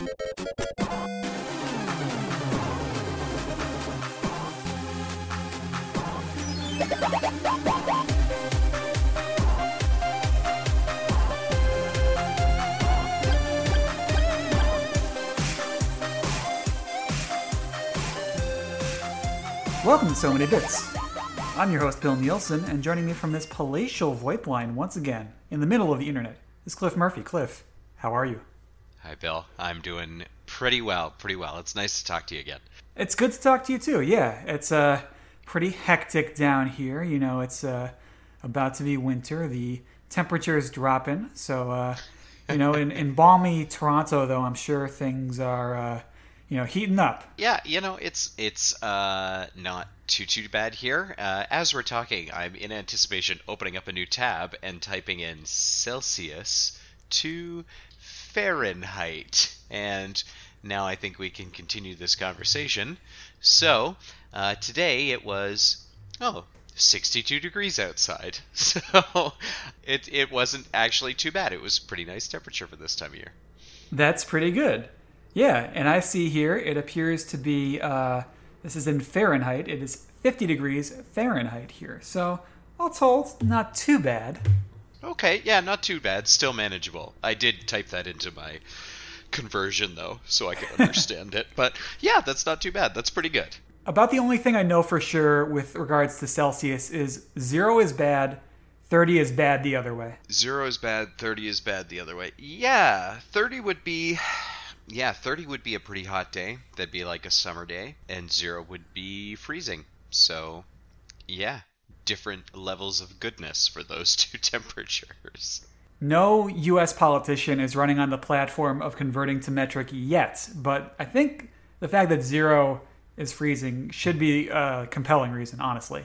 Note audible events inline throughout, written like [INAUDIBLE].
Welcome to So Many Bits. I'm your host, Bill Nielsen, and joining me from this palatial VoIP line once again, in the middle of the internet, is Cliff Murphy. Cliff, how are you? Hi, Bill. I'm doing pretty well, pretty well. It's nice to talk to you again. It's good to talk to you too. Yeah, it's uh, pretty hectic down here. You know, it's uh, about to be winter. The temperature is dropping. So, uh, you know, in, in [LAUGHS] balmy Toronto, though, I'm sure things are, uh, you know, heating up. Yeah, you know, it's it's uh, not too too bad here. Uh, as we're talking, I'm in anticipation opening up a new tab and typing in Celsius to Fahrenheit, and now I think we can continue this conversation. So uh, today it was oh 62 degrees outside, [LAUGHS] so it it wasn't actually too bad. It was pretty nice temperature for this time of year. That's pretty good. Yeah, and I see here it appears to be, uh, this is in Fahrenheit, it is 50 degrees Fahrenheit here. So, all told, not too bad. Okay, yeah, not too bad. Still manageable. I did type that into my conversion, though, so I could [LAUGHS] understand it. But yeah, that's not too bad. That's pretty good. About the only thing I know for sure with regards to Celsius is zero is bad, 30 is bad the other way. Zero is bad, 30 is bad the other way. Yeah, 30 would be yeah, 30 would be a pretty hot day. That'd be like a summer day. And 0 would be freezing. So, yeah, different levels of goodness for those [LAUGHS] two temperatures. No U.S. politician is running on the platform of converting to metric yet, but I think the fact that 0 is freezing should be a compelling reason, honestly.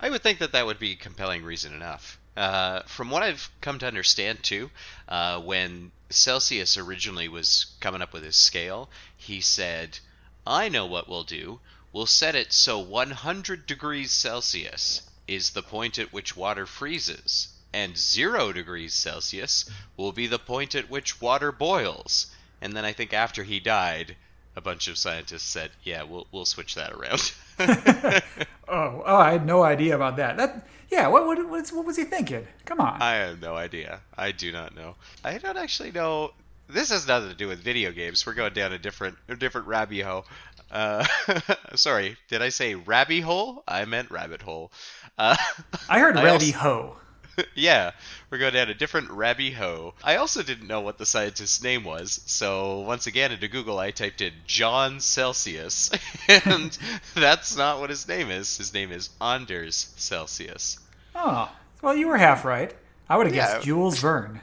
I would think that that would be compelling reason enough. Uh, from what I've come to understand, too, uh, when Celsius originally was coming up with his scale, he said, I know what we'll do. We'll set it so 100 degrees Celsius is the point at which water freezes, and 0 degrees Celsius will be the point at which water boils. And then I think after he died, a bunch of scientists said, "Yeah, we'll we'll switch that around." [LAUGHS] [LAUGHS] oh, oh, I had no idea about that. That yeah, what what what, what was he thinking? Come on. I have no idea. I do not know. I don't actually know. This has nothing to do with video games. We're going down a different a different rabbit hole. Uh, [LAUGHS] sorry, did I say rabbit hole? I meant rabbit hole. Uh, I heard [LAUGHS] rabbit hole. [LAUGHS] yeah, we're going down a different rabbit hole. I also didn't know what the scientist's name was, so once again into Google I typed in John Celsius, and that's not what his name is. His name is Anders Celsius. Oh, well, you were half right. I would have Yeah. guessed Jules Verne.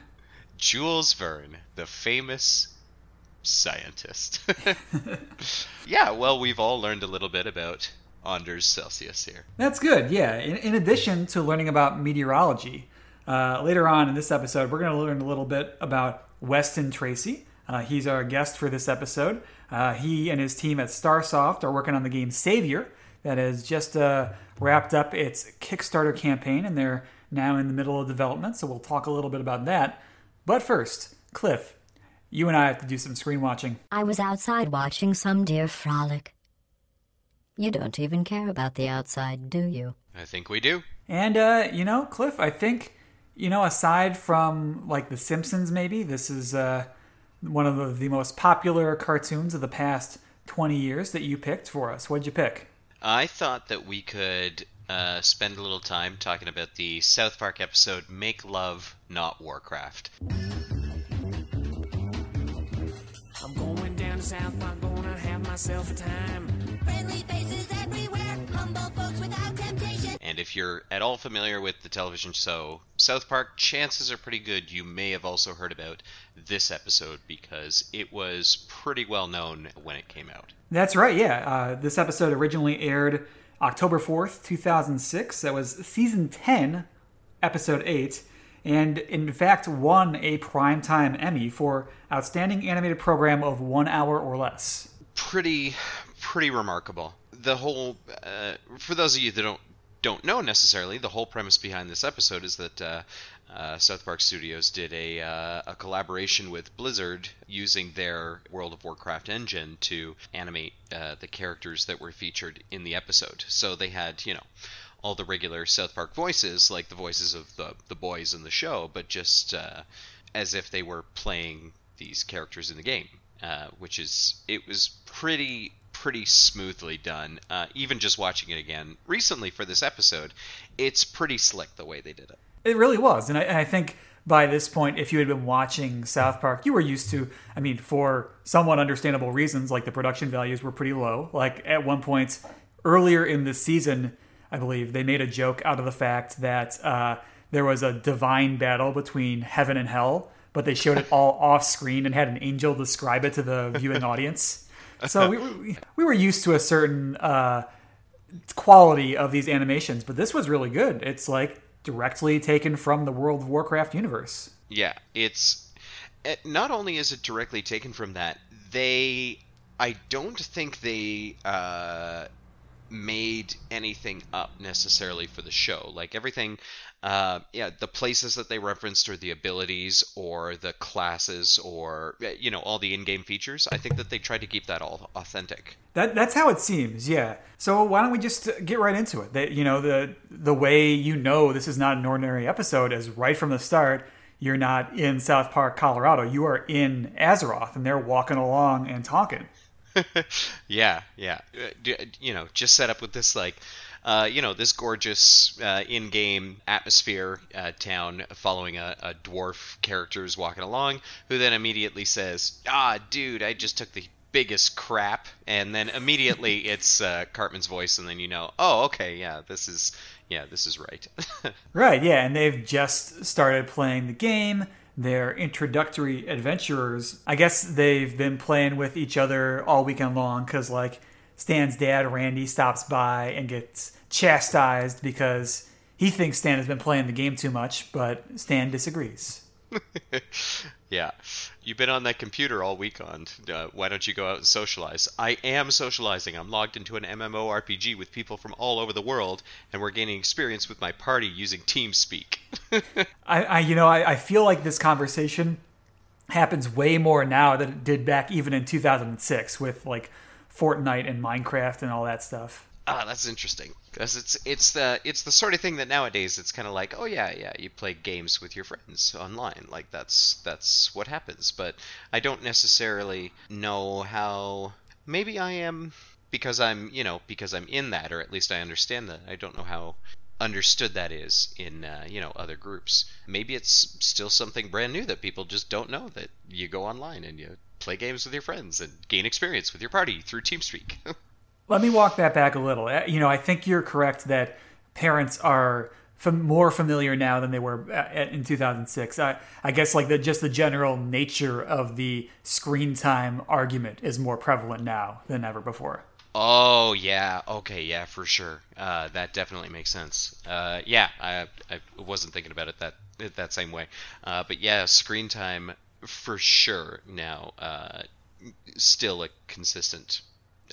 Jules Verne, the famous scientist. [LAUGHS] [LAUGHS] yeah, well, we've all learned a little bit about Anders Celsius here. That's good. Yeah. In, in addition to learning about meteorology, uh, later on in this episode, we're going to learn a little bit about Weston Tracy. Uh, he's our guest for this episode. Uh, he and his team at Starsoft are working on the game Savior that has just uh, wrapped up its Kickstarter campaign, and they're now in the middle of development. So we'll talk a little bit about that. But first, Cliff, you and I have to do some screen watching. I was outside watching some deer frolic. You don't even care about the outside, do you? I think we do. And uh, you know, Cliff, I think you know, aside from like The Simpsons, maybe this is uh, one of the, the most popular cartoons of the past twenty years that you picked for us. What'd you pick? I thought that we could uh, spend a little time talking about the South Park episode Make Love, Not Warcraft. South Park, gonna have myself a time. Friendly faces everywhere, humble folks without temptation. And if you're at all familiar with the television show South Park, chances are pretty good you may have also heard about this episode because it was pretty well known when it came out. That's right. Yeah, uh, this episode originally aired October fourth, two thousand six. That was season ten, episode eight, and in fact won a primetime Emmy for outstanding animated program of one hour or less. Pretty, pretty remarkable. The whole, uh, for those of you that don't don't know necessarily, the whole premise behind this episode is that uh, uh, South Park Studios did a, uh, a collaboration with Blizzard using their World of Warcraft engine to animate uh, the characters that were featured in the episode. So they had, you know, all the regular South Park voices, like the voices of the, the boys in the show, but just uh, as if they were playing these characters in the game, uh, which is, it was pretty pretty smoothly done. Uh, even just watching it again recently for this episode, it's pretty slick the way they did it. It really was, and I, and I think by this point, if you had been watching South Park, you were used to. I mean, for somewhat understandable reasons, like the production values were pretty low. Like at one point earlier in the season, I believe they made a joke out of the fact that uh, there was a divine battle between heaven and hell, but they showed it all off screen and had an angel describe it to the viewing [LAUGHS] audience. So we, we, we were used to a certain uh, quality of these animations, but this was really good. It's like directly taken from the World of Warcraft universe. Yeah, it's it, not only is it directly taken from that, they I don't think they uh, made anything up necessarily for the show. Like everything, uh, yeah, the places that they referenced or the abilities or the classes or you know all the in-game features. I think that they tried to keep that all authentic. That that's how it seems, yeah. So why don't we just get right into it? That you know the the way you know this is not an ordinary episode is right from the start. You're not in South Park, Colorado. You are in Azeroth, and they're walking along and talking. [LAUGHS] yeah, yeah. Uh, You know, just set up with this like, uh, you know, this gorgeous uh, in-game atmosphere uh, town, following a, a dwarf characters walking along, who then immediately says, "Ah, dude, I just took the." biggest crap and then immediately [LAUGHS] it's uh, cartman's voice and then you know oh okay yeah this is yeah this is right [LAUGHS] Right, yeah, and they've just started playing the game. They're introductory adventurers. I guess they've been playing with each other all weekend long because, like, Stan's dad, Randy, stops by and gets chastised because he thinks Stan has been playing the game too much, but Stan disagrees. [LAUGHS] Yeah. You've been on that computer all weekend. Uh, why don't you go out and socialize? I am socializing. I'm logged into an MMORPG with people from all over the world, and we're gaining experience with my party using TeamSpeak. [LAUGHS] I, I you know, I, I feel like this conversation happens way more now than it did back even in 2006 with like Fortnite and Minecraft and all that stuff. ah, that's interesting because it's it's the it's the sort of thing that nowadays it's kind of like, oh yeah, yeah, you play games with your friends online, like that's that's what happens. But I don't necessarily know how. Maybe I am because I'm you know because I'm in that, or at least I understand that. I don't know how understood that is in uh, you know other groups. Maybe it's still something brand new that people just don't know that you go online and you play games with your friends and gain experience with your party through TeamSpeak. [LAUGHS] Let me walk that back a little. Uh, You know, I think you're correct that parents are fam- more familiar now than they were uh, in 2006. I, I guess like the just the general nature of the screen time argument is more prevalent now than ever before. Oh yeah, okay, yeah, for sure. Uh, that definitely makes sense. Uh, yeah, I, I wasn't thinking about it that that same way. Uh, but yeah, screen time for sure now. Uh, still a consistent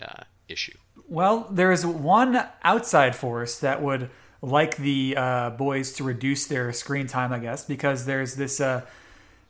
uh, issue. Well, there is one outside force that would like the uh, boys to reduce their screen time, I guess, because there's this uh,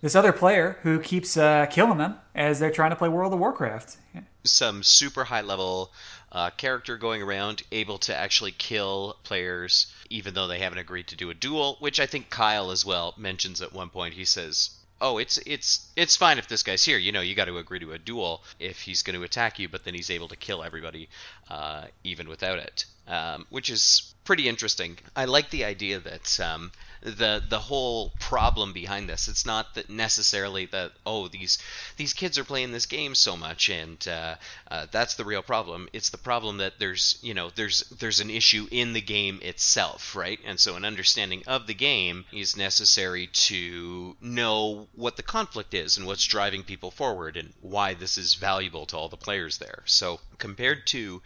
this other player who keeps uh, killing them as they're trying to play World of Warcraft. Some super high level uh, character going around, able to actually kill players, even though they haven't agreed to do a duel. Which I think Kyle as well mentions at one point. He says. Oh, it's it's it's fine if this guy's here. You know, you got to agree to a duel if he's going to attack you, but then he's able to kill everybody, uh, even without it, um, which is pretty interesting. I like the idea that um, the the whole problem behind this. It's not that necessarily that oh these these kids are playing this game so much and uh, uh, that's the real problem. It's the problem that there's you know there's there's an issue in the game itself, right? And so an understanding of the game is necessary to know what the conflict is and what's driving people forward and why this is valuable to all the players there. So compared to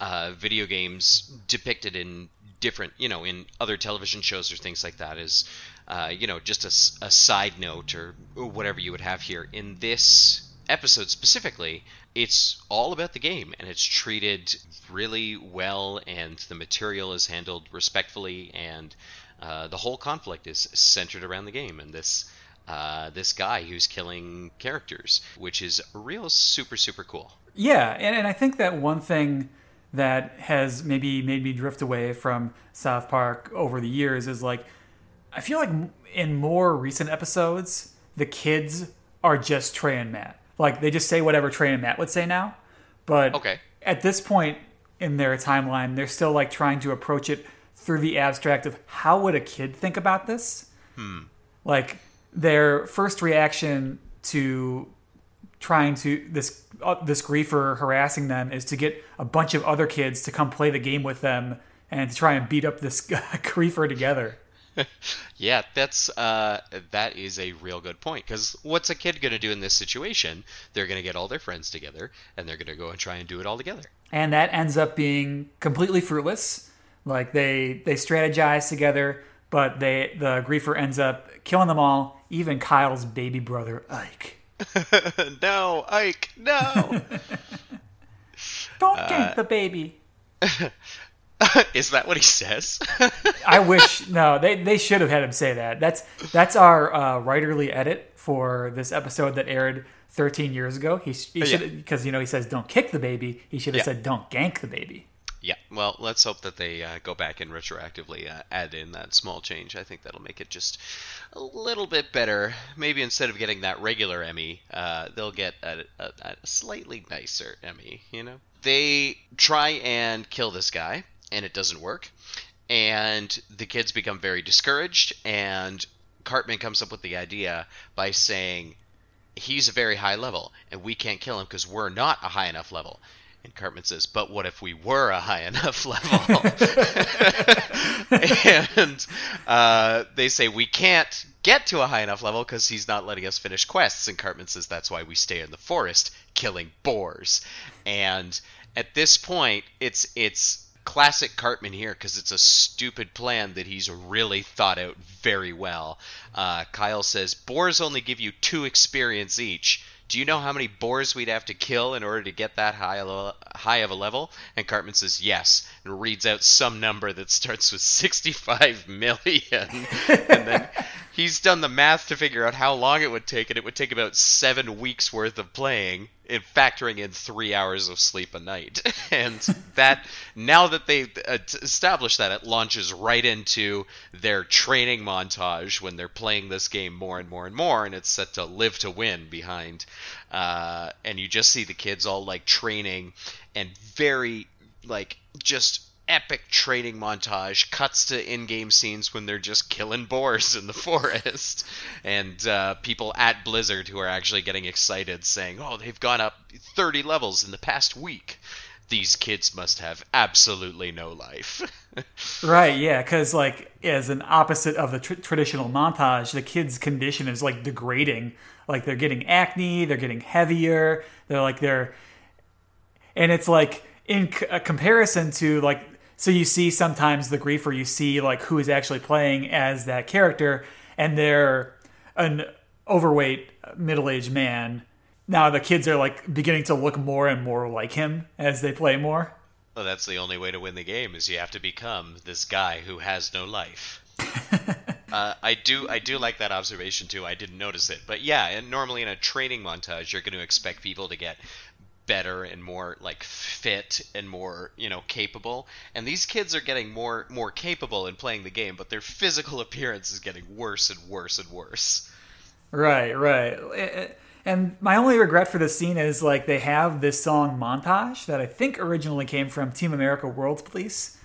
uh, video games depicted in different, you know, in other television shows or things like that is, uh, you know, just a side note or, or whatever you would have here. In this episode specifically, it's all about the game and it's treated really well, and the material is handled respectfully, and uh, the whole conflict is centered around the game and this. Uh, this guy who's killing characters, which is real super super cool. Yeah, and, and I think that one thing that has maybe made me drift away from South Park over the years is like I feel like in more recent episodes, the kids are just Trey and Matt. Like they just say whatever Trey and Matt would say now. But Okay. at this point in their timeline, they're still like trying to approach it through the abstract of how would a kid think about this? Hmm. Like their first reaction to trying to this uh, this griefer harassing them is to get a bunch of other kids to come play the game with them and to try and beat up this [LAUGHS] griefer together. [LAUGHS] Yeah, that's uh, that is a real good point. Because what's a kid gonna do in this situation? They're gonna get all their friends together, and they're gonna go and try and do it all together. and that ends up being completely fruitless. Like they they strategize together, but they the griefer ends up killing them all, even Kyle's baby brother Ike. [LAUGHS] no, Ike, no. [LAUGHS] Don't Uh, gank the baby. [LAUGHS] is that what he says? I wish no, they they should have had him say that. That's that's our uh, writerly edit for this episode that aired 13 years ago. He, he should because you know he says don't kick the baby. He should have Yeah. said don't gank the baby. Yeah. Well, let's hope that they uh, go back and retroactively uh, add in that small change. I think that'll make it just a little bit better. Maybe instead of getting that regular Emmy, uh, they'll get a, a, a slightly nicer Emmy. You know, they try and kill this guy, and it doesn't work. And the kids become very discouraged, and Cartman comes up with the idea by saying, he's a very high level, and we can't kill him because we're not a high enough level. And Cartman says, "But what if we were a high enough [LAUGHS] level?" [LAUGHS] and uh, they say we can't get to a high enough level because he's not letting us finish quests. And Cartman says that's why we stay in the forest killing boars. And at this point, it's it's classic Cartman here because it's a stupid plan that he's really thought out very well. Uh, Kyle says boars only give you two experience each. Do you know how many boars we'd have to kill in order to get that high, high of a level? And Cartman says yes, and reads out some number that starts with [LAUGHS] 65 million. and then he's done the math to figure out how long it would take, and it would take about seven weeks worth of playing, in factoring in three hours of sleep a night. [LAUGHS] and that, now that they've uh, established that, it launches right into their training montage when they're playing this game more and more and more, and it's set to live to win behind. Uh, and you just see the kids all like training and very like just epic training montage cuts to in-game scenes when they're just killing boars in the [LAUGHS] forest and uh, people at blizzard who are actually getting excited saying oh they've gone up 30 levels in the past week these kids must have absolutely no life [LAUGHS] Right, yeah, because like as an opposite of the tr- traditional montage, the kids' condition is like degrading. Like they're getting acne, they're getting heavier. They're like they're, and it's like in c- comparison to like so you see sometimes the griefer you see like who is actually playing as that character, and they're an overweight middle-aged man. Now the kids are like beginning to look more and more like him as they play more. well that's the only way to win the game is you have to become this guy who has no life [LAUGHS] Uh, I do I do like that observation too. I didn't notice it, but yeah, and normally in a training montage, you're going to expect people to get better and more like fit and more you know capable. And these kids are getting more more capable in playing the game, but their physical [LAUGHS] appearance is getting worse and worse and worse. Right, right. And my only regret for this scene is like they have this song montage that I think originally came from Team America World Police.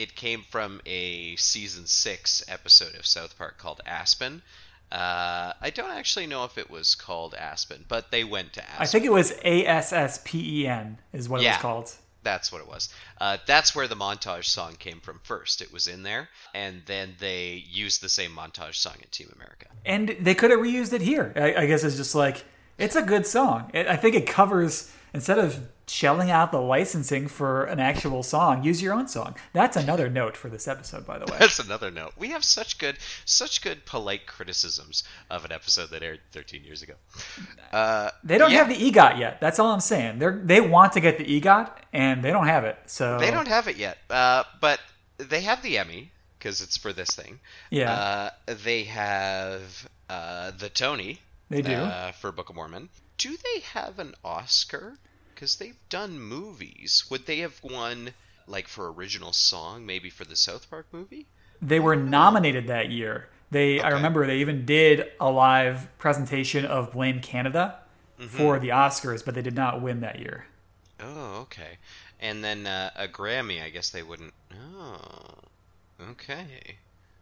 It came from a season six episode of South Park called Aspen, Uh, I don't actually know if it was called Aspen, but they went to Aspen. I think it was A S S P E N is what it was called. That's what it was. Uh, that's where the montage song came from first. It was in there, and then they used the same montage song in Team America. and they could have reused it here. I, I guess it's just like it's a good song. It, I think it covers instead of shelling out the licensing for an actual song, use your own song. That's another note for this episode, by the way. That's another note. We have such good, such good polite criticisms of an episode that aired 13 years ago. Uh, They don't yeah, have the EGOT yet. That's all I'm saying. They they want to get the EGOT and they don't have it. So They don't have it yet, uh, but they have the Emmy because it's for this thing. Yeah. Uh, they have uh, the Tony. They do. uh, for Book of Mormon. Do they have an Oscar? Because they've done movies. Would they have won like for original song, maybe for the South Park movie? They were nominated that year. They I remember they even did a live presentation of Blame Canada Mm-hmm. for the Oscars, but they did not win that year. Oh, okay. And then uh, a Grammy, I guess they wouldn't. Oh, okay.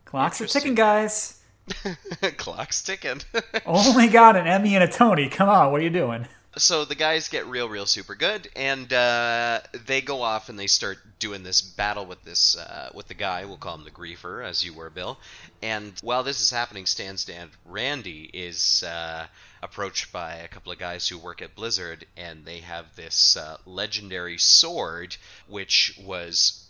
Clocks are ticking, guys. [LAUGHS] Clock's ticking. Only got an Emmy and a Tony. Come on, what are you doing? So the guys get real, real super good, and uh, they go off and they start doing this battle with this uh, with the guy. We'll call him the griefer, as you were, Bill. And while this is happening, Stan's dad Randy is uh, approached by a couple of guys who work at Blizzard, and they have this uh, legendary sword, which was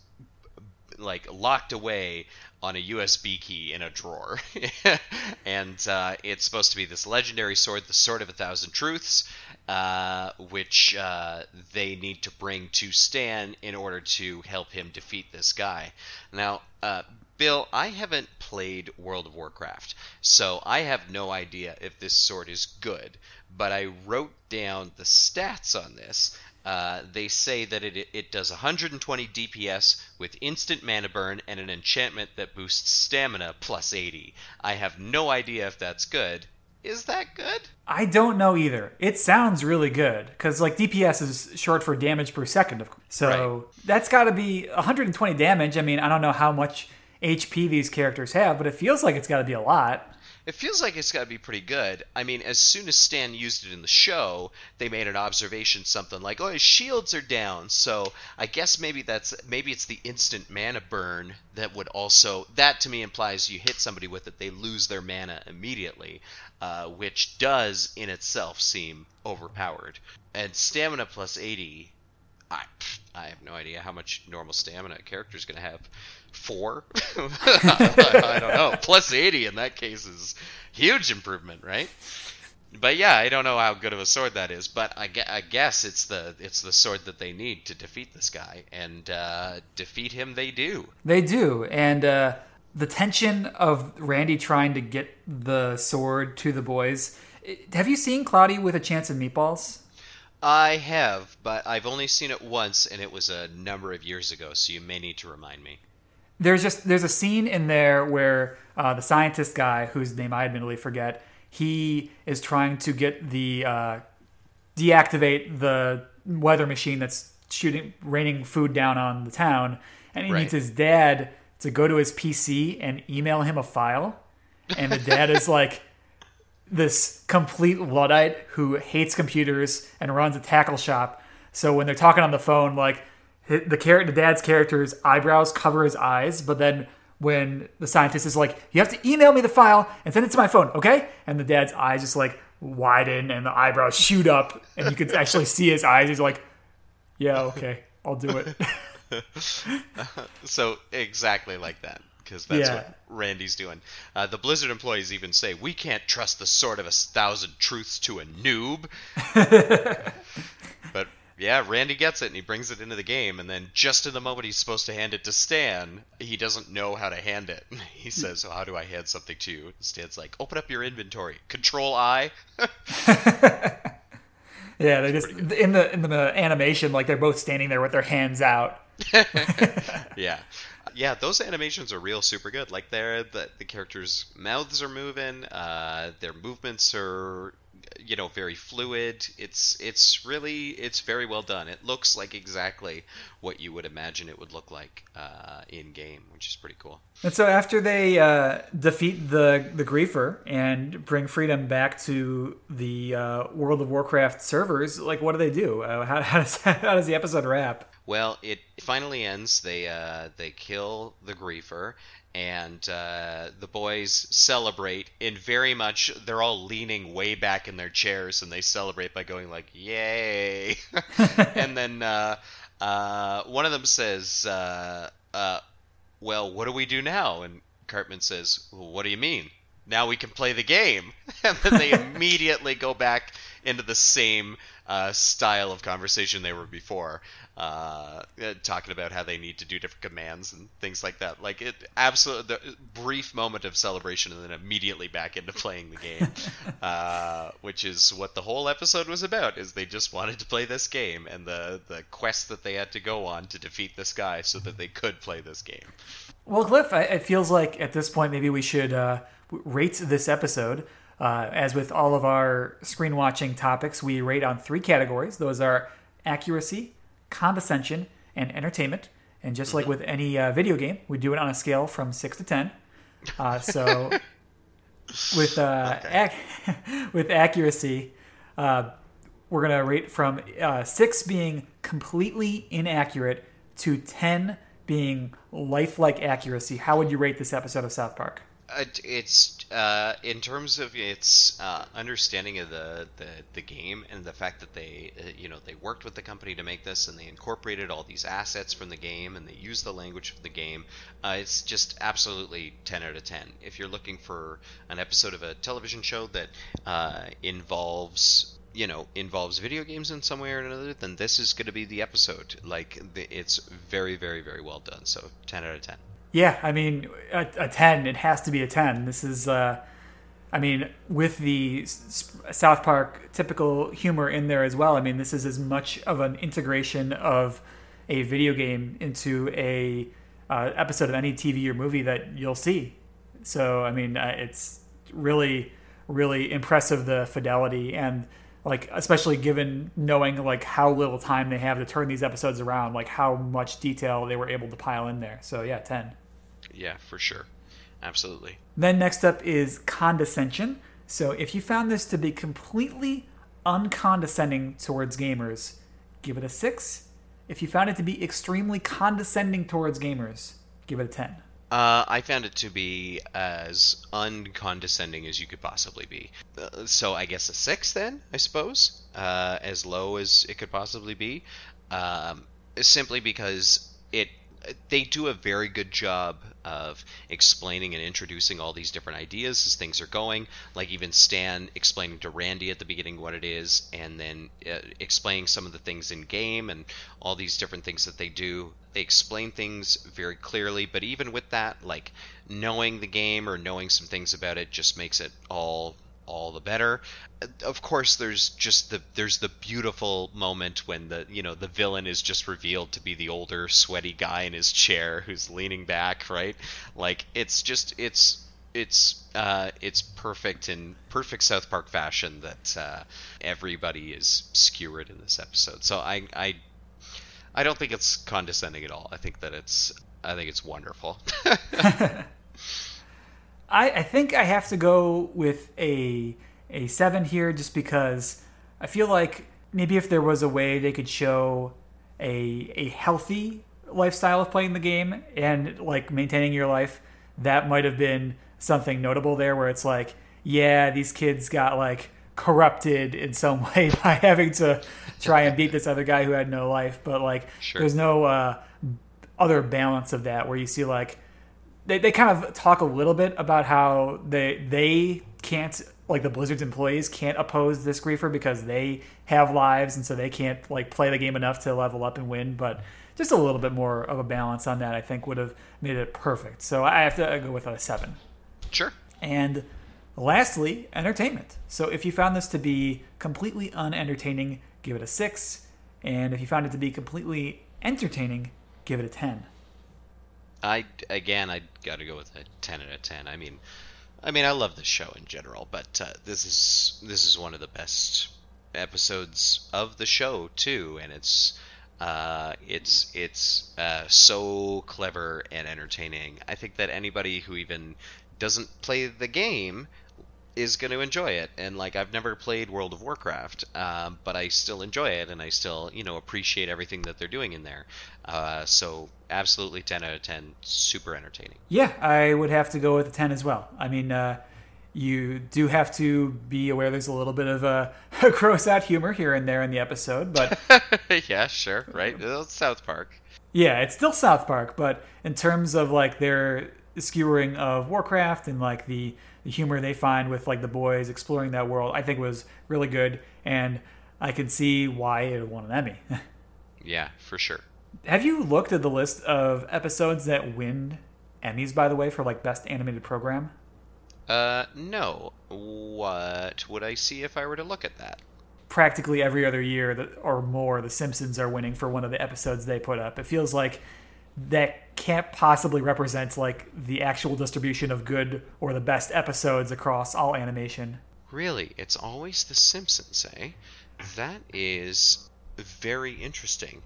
like locked away on a USB key in a drawer. [LAUGHS] and uh, it's supposed to be this legendary sword, the Sword of a Thousand Truths, uh, which uh, they need to bring to Stan in order to help him defeat this guy. Now, uh, Bill, I haven't played World of Warcraft, so I have no idea if this sword is good. But I wrote down the stats on this. Uh, they say that it, it does 120 DPS with instant mana burn and an enchantment that boosts stamina plus 80. I have no idea if that's good. Is that good? I don't know either. It sounds really good because like DPS is short for damage per second, of course. So that's got to be 120 damage. I mean, I don't know how much HP these characters have, but it feels like it's got to be a lot. It feels like it's got to be pretty good. I mean, as soon as Stan used it in the show, they made an observation something like, "Oh, his shields are down." So I guess maybe that's maybe it's the instant mana burn that would also that to me implies you hit somebody with it, they lose their mana immediately, uh, which does in itself seem overpowered. And stamina plus eighty, I I have no idea how much normal stamina a character is going to have. Four? [LAUGHS] I, I don't know. Plus 80 in that case is huge improvement, right? But yeah, I don't know how good of a sword that is, but I, I guess it's the it's the sword that they need to defeat this guy, and uh, defeat him they do. They do, and uh, the tension of Randy trying to get the sword to the boys. Have you seen Cloudy with a Chance of Meatballs? I have, but I've only seen it once, and it was a number of years ago, so you may need to remind me. there's just there's a scene in there where uh, the scientist guy whose name I admittedly forget he is trying to get the uh, deactivate the weather machine that's shooting raining food down on the town and he Right. needs his dad to go to his PC and email him a file and the dad is like this complete luddite who hates computers and runs a tackle shop. So when they're talking on the phone, like the character, the dad's character's eyebrows cover his eyes, but then when the scientist is like, "You have to email me the file and send it to my phone, okay?" and the dad's eyes just like widen and the eyebrows shoot up, and you could actually see his eyes. He's like, "Yeah, okay, I'll do it." [LAUGHS] So exactly like that, because that's Yeah. what Randy's doing. Uh, the Blizzard employees even say, "We can't trust the sword of a thousand truths to a noob." [LAUGHS] but yeah, Randy gets it and he brings it into the game, and then just in the moment he's supposed to hand it to Stan, he doesn't know how to hand it. [LAUGHS] He says, So, "How do I hand something to you?" Stan's like, "Open up your inventory. Control I." [LAUGHS] yeah, they just in the in the animation, like they're both standing there with their hands out. yeah yeah those animations are real super good. Like they're the, the characters mouths are moving uh, their movements are you know very fluid. It's it's really it's very well done. It looks like exactly what you would imagine it would look like uh, in game, which is pretty cool. And so after they uh, defeat the the griefer and bring freedom back to the uh, World of Warcraft servers, like what do they do? Uh, how, how does [LAUGHS] how does the episode wrap? Well, it finally ends. They uh, they kill the griefer, and uh, the boys celebrate in very much. They're all leaning way back in their chairs, and they celebrate by going like "Yay!" [LAUGHS] and then uh, uh, one of them says, uh, uh, "Well, what do we do now?" And Cartman says, well, "What do you mean? Now we can play the game." [LAUGHS] and then they [LAUGHS] immediately go back into the same uh, style of conversation they were before, uh, uh, talking about how they need to do different commands and things like that. Like it, absolutely, the brief moment of celebration, and then immediately back into playing the game, [LAUGHS] uh, which is what the whole episode was about. Is they just wanted to play this game and the the quest that they had to go on to defeat this guy so that they could play this game. Well, Cliff, I- it feels like at this point maybe we should uh, rate this episode. Uh, as with all of our screen watching topics, we rate on three categories. Those are accuracy, condescension, and entertainment. And just like with any uh, video game, we do it on a scale from six to ten. Uh, so [LAUGHS] with uh, ac- [LAUGHS] with accuracy, uh, we're gonna rate from uh, six being completely inaccurate to ten being lifelike accuracy. How would you rate this episode of South Park? Uh, it's uh, in terms of its uh, understanding of the, the, the game and the fact that they uh, you know they worked with the company to make this and they incorporated all these assets from the game and they used the language of the game. Uh, it's just absolutely 10 out of 10. If you're looking for an episode of a television show that uh, involves you know involves video games in some way or another, then this is going to be the episode. Like the, it's very very very well done. So 10 out of 10. Yeah, I mean, a, a 10, it has to be a 10. This is, uh, I mean, with the South Park typical humor in there as well. I mean, this is as much of an integration of a video game into a uh, episode of any TV or movie that you'll see. So, I mean, uh, it's really, really impressive the fidelity and like especially given knowing like how little time they have to turn these episodes around like how much detail they were able to pile in there so yeah 10 Yeah, for sure. Absolutely. then next up is condescension. So if you found this to be completely uncondescending towards gamers, give it a 6. If you found it to be extremely condescending towards gamers, give it a 10. Uh, I found it to be as uncondescending as you could possibly be. Uh, so I guess a six then, I suppose, uh, as low as it could possibly be, um, simply because it they do a very good job of explaining and introducing all these different ideas as things are going. Like even Stan explaining to Randy at the beginning what it is, and then uh, explaining some of the things in game and all these different things that they do. They explain things very clearly, but even with that, like knowing the game or knowing some things about it just makes it all all the better. Of course, there's just the there's the beautiful moment when the you know the villain is just revealed to be the older sweaty guy in his chair who's leaning back, right? Like it's just it's it's uh, it's perfect in perfect South Park fashion that uh, everybody is skewered in this episode. So I I I don't think it's condescending at all. I think that it's I think it's wonderful. [LAUGHS] [LAUGHS] [LAUGHS] I, I think I have to go with a a seven here, just because I feel like maybe if there was a way they could show a a healthy lifestyle of playing the game and like maintaining your life, that might have been something notable there. Where it's like, yeah, these kids got like corrupted in some [LAUGHS] way by having to try and beat this other guy who had no life, but like Sure. there's no uh, other balance of that where you see like they, they kind of talk a little bit about how they they can't like the Blizzard's employees can't oppose this griefer because they have lives and so they can't like play the game enough to level up and win. But just a little bit more of a balance on that, I think, would have made it perfect. So I have to go with a seven. sure. And lastly, entertainment. So if you found this to be completely unentertaining, give it a six. And if you found it to be completely entertaining, give it a ten. I again, I got to go with a ten out of ten. I mean, I mean, I love the show in general, but uh, this is this is one of the best episodes of the show too, and it's uh, it's it's uh, so clever and entertaining. I think that anybody who even doesn't play the game is going to enjoy it. And like, I've never played World of Warcraft, um, but I still enjoy it, and I still you know appreciate everything that they're doing in there. Uh, so absolutely, ten out of ten, super entertaining. Yeah, I would have to go with a 10 as well. I mean, uh, you do have to be aware there's a little bit of a, [LAUGHS] gross out humor here and there in the episode, but [LAUGHS] yeah, sure, right. It's South Park. yeah, it's still South Park. But in terms of like their skewering of Warcraft and like the, the humor they find with like the boys exploring that world, I think was really good, and I can see why it won an Emmy. [LAUGHS] Yeah, for sure. have you looked at the list of episodes that win Emmys, by the way, for like best animated program? Uh, no. What would I see if I were to look at that? practically every other year or more, The Simpsons are winning for one of the episodes they put up. It feels like that can't possibly represent like the actual distribution of good or the best episodes across all animation. Really, it's always The Simpsons, eh? That is very interesting.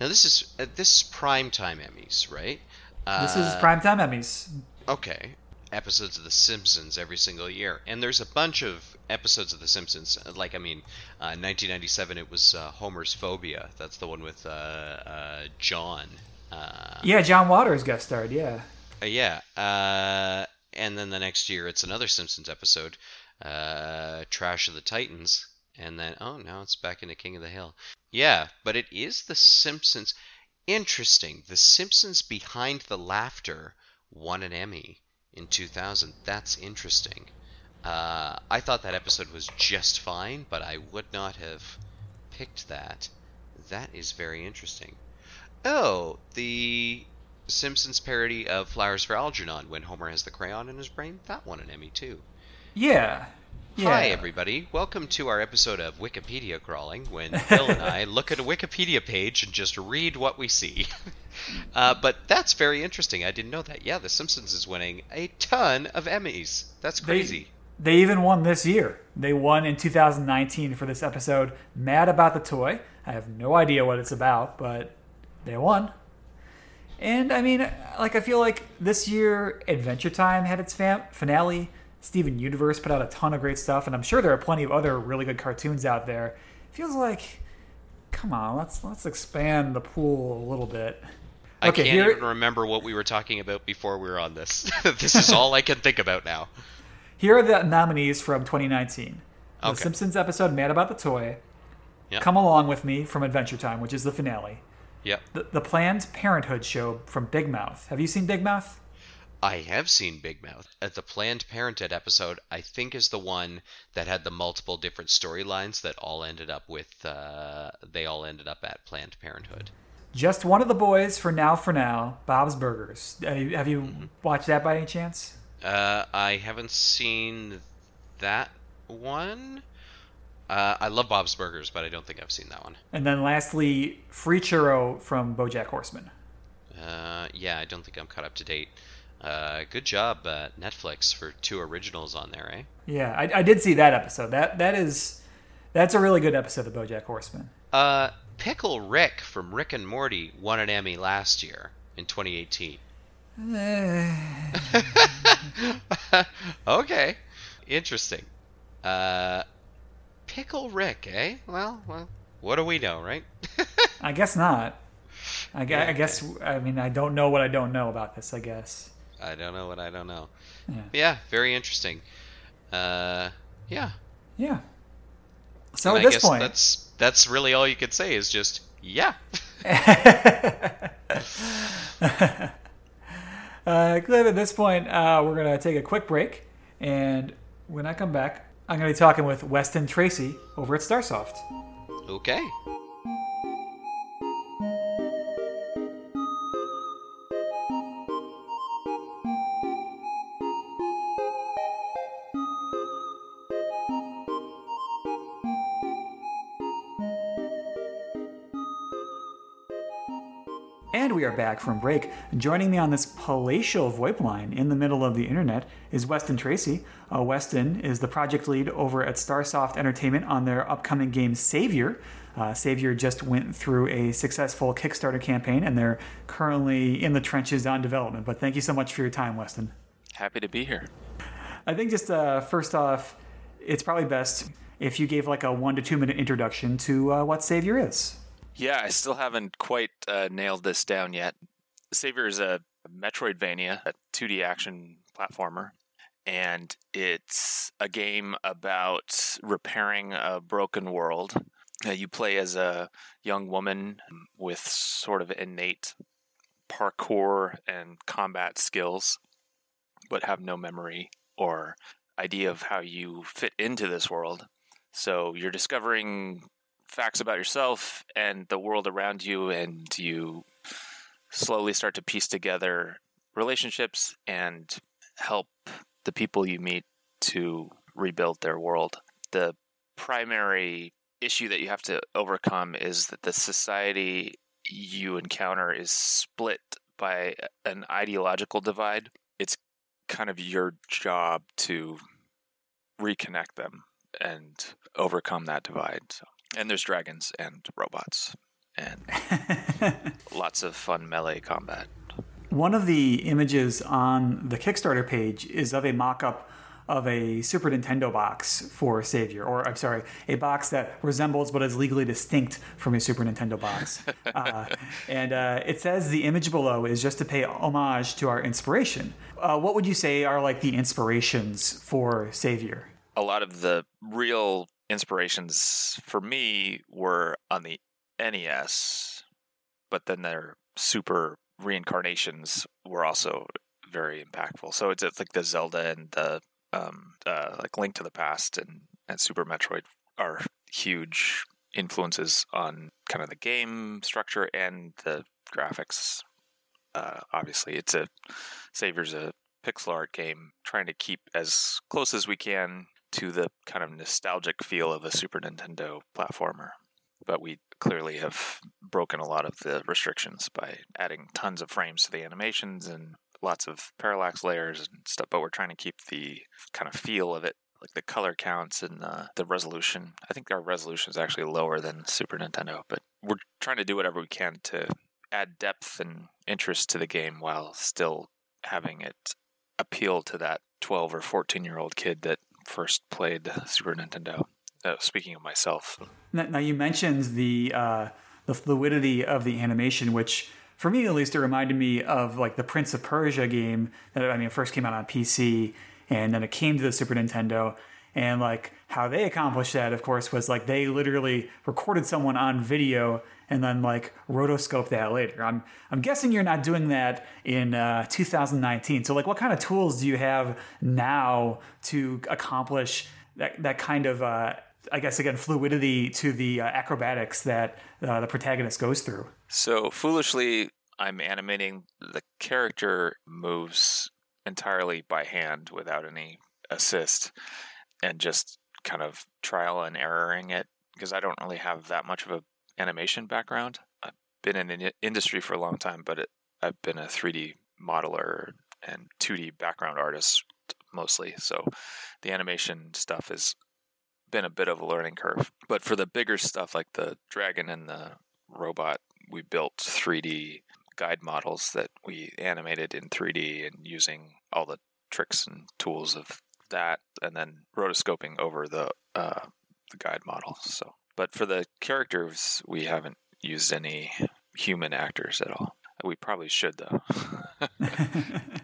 Now this is uh, this is primetime Emmys, right? Uh, This is primetime Emmys. okay. Episodes of The Simpsons every single year, and there's a bunch of episodes of The Simpsons. uh, Like I mean, uh, 1997 it was uh, Homer's Phobia. That's the one with uh, uh, John. Uh, Yeah, John Waters guest starred. Yeah, Uh, yeah. Uh, and then the next year, it's another Simpsons episode, uh, Trash of the Titans. And then, oh, now it's back into King of the Hill. Yeah, but it is The Simpsons. Interesting. The Simpsons Behind the Laughter won an Emmy in 2000. That's interesting. Uh, I thought that episode was just fine, but I would not have picked that. That is very interesting. Oh, the Simpsons parody of Flowers for Algernon when Homer has the crayon in his brain? That won an Emmy too. yeah, yeah. Hi, everybody. Welcome to our episode of Wikipedia Crawling, when Bill and I look at a Wikipedia page and just read what we see. [LAUGHS] uh, but that's very interesting. I didn't know that. Yeah, The Simpsons is winning a ton of Emmys. That's They- crazy. They even won this year. They won in 2019 for this episode. Mad about the toy. I have no idea what it's about, but they won. And I mean, like I feel like this year Adventure Time had its fam- finale. Steven Universe put out a ton of great stuff, and I'm sure there are plenty of other really good cartoons out there. feels like, come on, let's let's expand the pool a little bit. I Okay, can't here- even remember what we were talking about before we were on this. [LAUGHS] this is all I can think about now. Here are the nominees from 2019. The Simpsons episode Mad About the Toy. Yeah. Come Along With Me from Adventure Time, which is the finale. Yep. The, the Planned Parenthood show from Big Mouth. Have you seen Big Mouth? I have seen Big Mouth. At the Planned Parenthood episode, I think is the one that had the multiple different storylines that all ended up with. Uh, they all ended up at Planned Parenthood. Just one of the boys for now. For now, Bob's Burgers. Have you, have you Mm-hmm. watched that by any chance? Uh, I haven't seen that one. Uh, I love Bob's Burgers, but I don't think I've seen that one. And then lastly, Free Churro from BoJack Horseman. Uh, yeah, I don't think I'm caught up to date. Uh, good job, uh, Netflix, for two originals on there, eh? Yeah, I, I did see that episode. That that is that's a really good episode of BoJack Horseman. Uh, Pickle Rick from Rick and Morty won an Emmy last year in 2018. [LAUGHS] okay, interesting. Uh, Pickle Rick, eh? Well, well, what do we know, right? I guess not. I, gue- I guess I mean I don't know what I don't know about this. I guess. I don't know what I don't know. Yeah. Yeah, very interesting. Uh, yeah. Yeah. So And at I this guess point, that's that's really all you could say is just yeah. [LAUGHS] uh, Cliff, at this point, uh, we're gonna take a quick break, and when I come back, I'm gonna be talking with Weston Tracy over at StarSoft. Okay. And we are back from break. Joining me on this palatial VoIP line in the middle of the internet is Weston Tracy. Uh, Weston is the project lead over at Starsoft Entertainment on their upcoming game Savior. Uh, Savior just went through a successful Kickstarter campaign and they're currently in the trenches on development. But thank you so much for your time, Weston. Happy to be here. I think just uh, first off, it's probably best if you gave like a one to two minute introduction to uh, what Savior is. Yeah, I still haven't quite uh, nailed this down yet. Savior is a Metroidvania, a 2D action platformer, and it's a game about repairing a broken world. Uh, you play as a young woman with sort of innate parkour and combat skills, but have no memory or idea of how you fit into this world. So you're discovering facts about yourself and the world around you, and you slowly start to piece together relationships and help the people you meet to rebuild their world. The primary issue that you have to overcome is that the society you encounter is split by an ideological divide. It's kind of your job to reconnect them and overcome that divide. So, and there's dragons and robots and [LAUGHS] lots of fun melee combat. One of the images on the Kickstarter page is of a mock up of a Super Nintendo box for Savior, or I'm sorry, a box that resembles but is legally distinct from a Super Nintendo box. [LAUGHS] uh, and uh, it says the image below is just to pay homage to our inspiration. Uh, what would you say are like the inspirations for Savior? a lot of the real inspirations for me were on the NES, but then their super reincarnations were also very impactful. So it's, it's like the Zelda and the um, uh, like Link to the Past and, and Super Metroid are huge influences on kind of the game structure and the graphics. Uh, obviously, it's a Savior's a pixel art game, trying to keep as close as we can to the kind of nostalgic feel of a Super Nintendo platformer. But we clearly have broken a lot of the restrictions by adding tons of frames to the animations and lots of parallax layers and stuff. But we're trying to keep the kind of feel of it, like the color counts and uh, the resolution. I think our resolution is actually lower than Super Nintendo, but we're trying to do whatever we can to add depth and interest to the game while still having it appeal to that 12 or 14 year old kid that first played Super Nintendo. Uh, speaking of myself, Now, now you mentioned the uh, the fluidity of the animation, which for me at least it reminded me of like the Prince of Persia game that I mean first came out on PC and then it came to the Super Nintendo. And like how they accomplished that, of course, was like they literally recorded someone on video and then like rotoscope that later. I'm I'm guessing you're not doing that in uh, 2019. So like, what kind of tools do you have now to accomplish that that kind of uh, I guess again fluidity to the uh, acrobatics that uh, the protagonist goes through? So foolishly, I'm animating the character moves entirely by hand without any assist and just kind of trial and erroring it because I don't really have that much of a animation background. I've been in the industry for a long time, but it, I've been a 3D modeler and 2D background artist mostly. So the animation stuff has been a bit of a learning curve. But for the bigger stuff like the dragon and the robot, we built 3D guide models that we animated in 3D and using all the tricks and tools of that, and then rotoscoping over the uh, the guide models. So, but for the characters, we haven't used any human actors at all. We probably should though. [LAUGHS]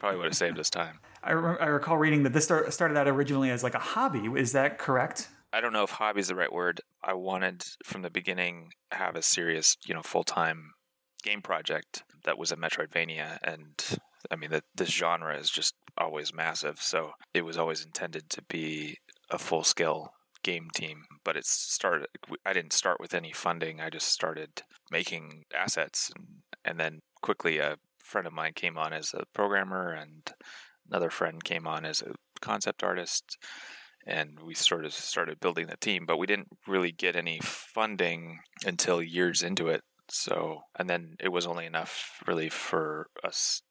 probably would have saved us time. I, re- I recall reading that this start, started out originally as like a hobby. Is that correct? I don't know if hobby is the right word. I wanted from the beginning have a serious, you know, full time game project that was a Metroidvania, and I mean that this genre is just always massive. So it was always intended to be a full scale game team. But it started. I didn't start with any funding. I just started making assets, and and then quickly a friend of mine came on as a programmer, and another friend came on as a concept artist and we sort of started building the team but we didn't really get any funding until years into it So, and then it was only enough really for us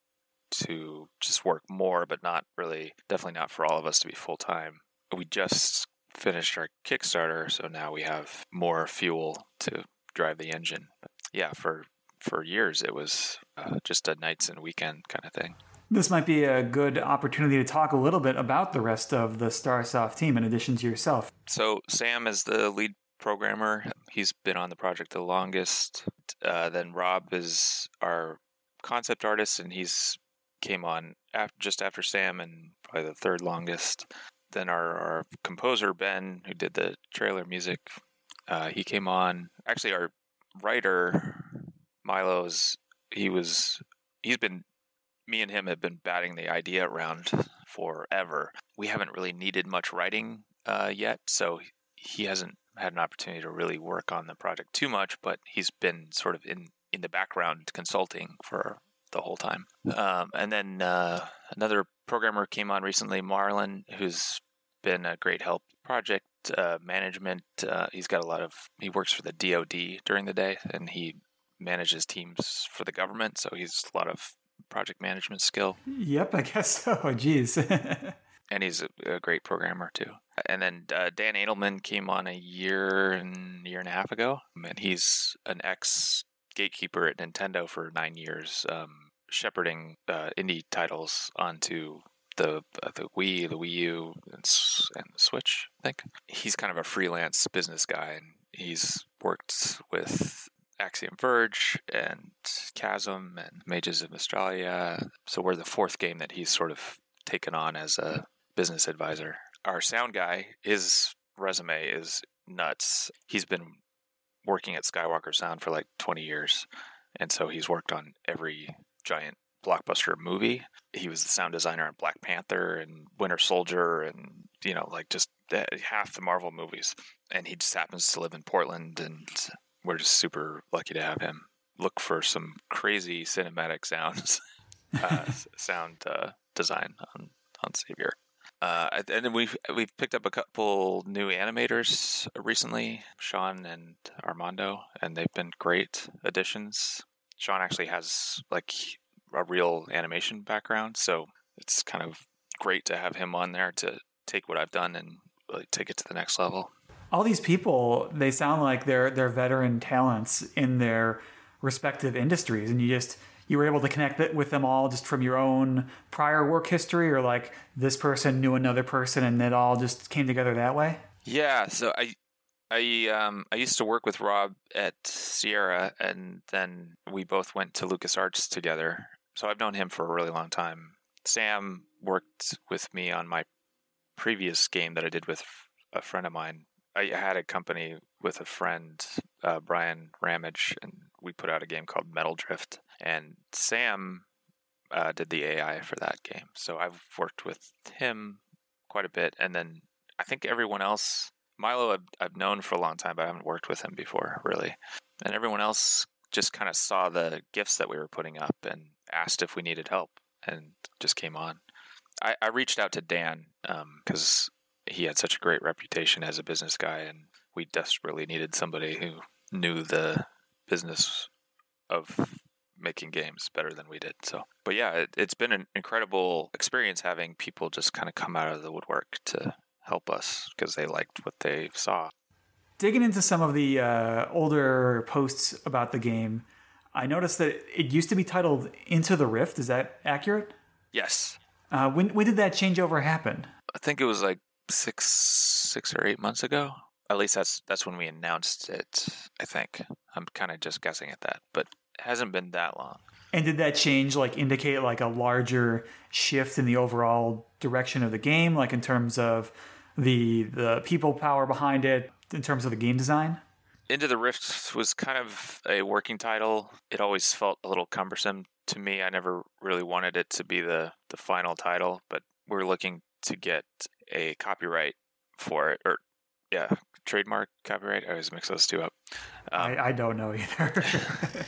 to just work more, but not really, definitely not for all of us to be full time. We just finished our Kickstarter, so now we have more fuel to drive the engine. But yeah, for for years it was uh, just a nights and weekend kind of thing. This might be a good opportunity to talk a little bit about the rest of the Starsoft team in addition to yourself. So Sam is the lead programmer. He's been on the project the longest. Uh, then Rob is our concept artist, and he's came on after, just after Sam and probably the third longest. Our, our composer Ben, who did the trailer music, uh, he came on. Actually, our writer Milo's he was he's been me and him have been batting the idea around forever. We haven't really needed much writing uh, yet, so he hasn't had an opportunity to really work on the project too much. But he's been sort of in in the background consulting for the whole time. Um, and then uh, another programmer came on recently, Marlon, who's been a great help. Project uh, management. Uh, he's got a lot of. He works for the DoD during the day, and he manages teams for the government. So he's a lot of project management skill, Yep, I guess so. [LAUGHS] Jeez. [LAUGHS] and he's a, a great programmer too. And then uh, Dan Adelman came on a year and year and a half ago, and he's an ex gatekeeper at Nintendo for nine years, um, shepherding uh, indie titles onto the uh, the Wii, the Wii U, and, and the Switch. I think he's kind of a freelance business guy, and he's worked with Axiom Verge and Chasm and Mages of Mystralia. So we're the fourth game that he's sort of taken on as a business advisor. Our sound guy, his resume is nuts. He's been working at Skywalker Sound for like 20 years. And so he's worked on every giant blockbuster movie. He was the sound designer on Black Panther and Winter Soldier and, you know, like just half the Marvel movies. And he just happens to live in Portland and we're just super lucky to have him. Look for some crazy cinematic sounds, [LAUGHS] uh, sound uh, design on on Savior. Uh, and then we've we've picked up a couple new animators recently, Sean and Armando, and they've been great additions. Sean actually has like a real animation background, so it's kind of great to have him on there to take what I've done and really take it to the next level. All these people, they sound like they're they're veteran talents in their respective industries, and you just you were able to connect with them all just from your own prior work history, or like this person knew another person, and it all just came together that way. Yeah, so I I um I used to work with Rob at Sierra and then we both went to LucasArts together. So I've known him for a really long time. Sam worked with me on my previous game that I did with a friend of mine. I had a company with a friend, uh, Brian Ramage, and we put out a game called Metal Drift. And Sam uh, did the AI for that game. So I've worked with him quite a bit. And then I think everyone else, Milo, I've, I've known for a long time, but I haven't worked with him before, really. And everyone else just kind of saw the gifts that we were putting up and asked if we needed help and just came on. I, I reached out to Dan because he had such a great reputation as a business guy, and we desperately needed somebody who knew the business of making games better than we did. So, but yeah, it, it's been an incredible experience having people just kind of come out of the woodwork to help us because they liked what they saw. Digging into some of the uh, older posts about the game, I noticed that it used to be titled Into the Rift. Is that accurate? Yes, Uh, when when did that changeover happen? I think it was like six, six or eight months ago. At least that's that's when we announced it. I think I'm kind of just guessing at that, but it hasn't been that long. And did that change like indicate like a larger shift in the overall direction of the game, like in terms of the the people power behind it, in terms of the game design? Into the Rift was kind of a working title. It always felt a little cumbersome to me. I never really wanted it to be the, the final title, but we're looking to get a copyright for it, or yeah, trademark copyright. I always mix those two up. Um, I, I don't know either.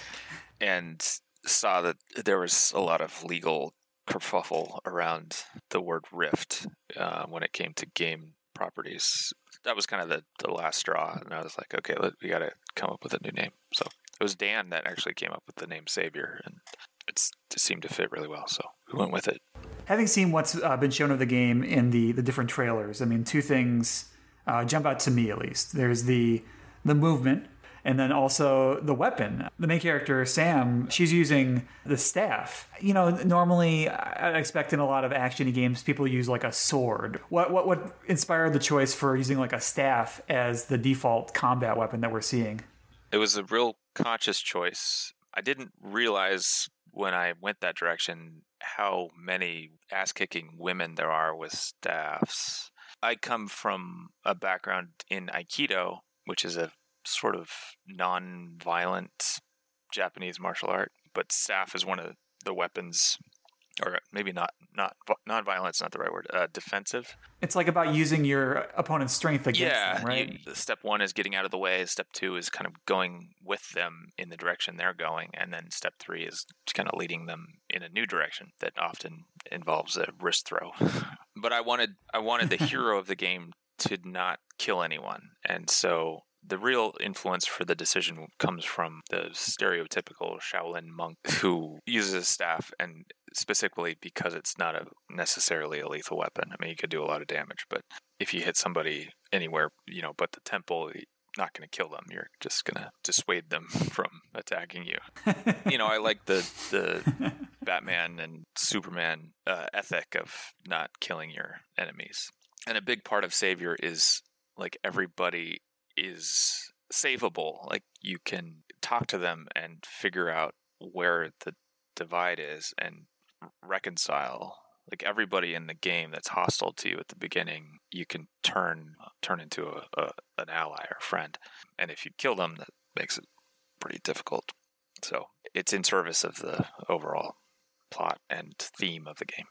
[LAUGHS] and saw that there was a lot of legal kerfuffle around the word Rift uh, when it came to game properties. That was kind of the, the last straw, and I was like, okay, let, we got to come up with a new name. So It was Dan that actually came up with the name Savior, and it seemed to fit really well, so we went with it. Having seen what's uh, been shown of the game in the the different trailers, I mean, two things uh, jump out to me at least. There's the the movement, and then also the weapon. The main character Sam, she's using the staff. You know, normally I expect in a lot of action games people use like a sword. What what what inspired the choice for using like a staff as the default combat weapon that we're seeing? It was a real conscious choice. I didn't realize when I went that direction how many ass kicking women there are with staffs. I come from a background in Aikido, which is a sort of non violent Japanese martial art, but staff is one of the weapons, or maybe not, not non violence, not the right word, uh, defensive. It's like about using your opponent's strength against yeah, them, right? you- step one is getting out of the way. Step two is kind of going with them in the direction they're going, and then step three is kind of leading them in a new direction that often involves a wrist throw. [LAUGHS] but I wanted I wanted the [LAUGHS] hero of the game to not kill anyone, and so the real influence for the decision comes from the stereotypical Shaolin monk who uses a staff and specifically because it's not a necessarily a lethal weapon. I mean, you could do a lot of damage, but if you hit somebody anywhere, you know, but the temple, you're not going to kill them. You're just going to dissuade them [LAUGHS] from attacking you. you know, I like the the [LAUGHS] Batman and Superman uh, ethic of not killing your enemies. And a big part of Savior is like everybody is savable. Like you can talk to them and figure out where the divide is and reconcile. Like everybody in the game that's hostile to you at the beginning, you can turn uh, turn into a, a an ally or friend. And if you kill them, that makes it pretty difficult. So it's in service of the overall plot and theme of the game.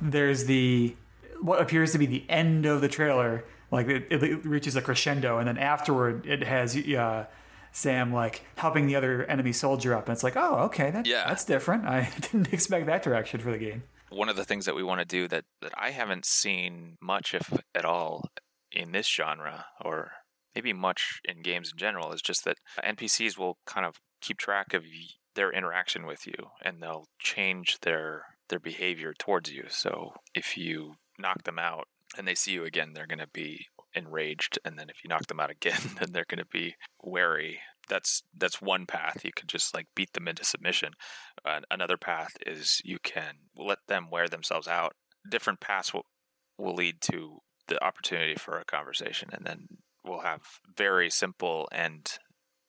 there's the what appears to be the end of the trailer like it, it reaches a crescendo and then afterward it has uh, sam like helping the other enemy soldier up and it's like oh okay that, Yeah. that's different i [LAUGHS] didn't expect that direction for the game one of the things that we want to do that, that I haven't seen much, if at all, in this genre, or maybe much in games in general, is just that NPCs will kind of keep track of their interaction with you, and they'll change their their behavior towards you. So if you knock them out and they see you again, they're going to be enraged, and then if you knock them out again, [LAUGHS] then they're going to be wary. That's that's one path. You could just like beat them into submission. Uh, another path is you can let them wear themselves out. Different paths will, will lead to the opportunity for a conversation, and then we'll have very simple and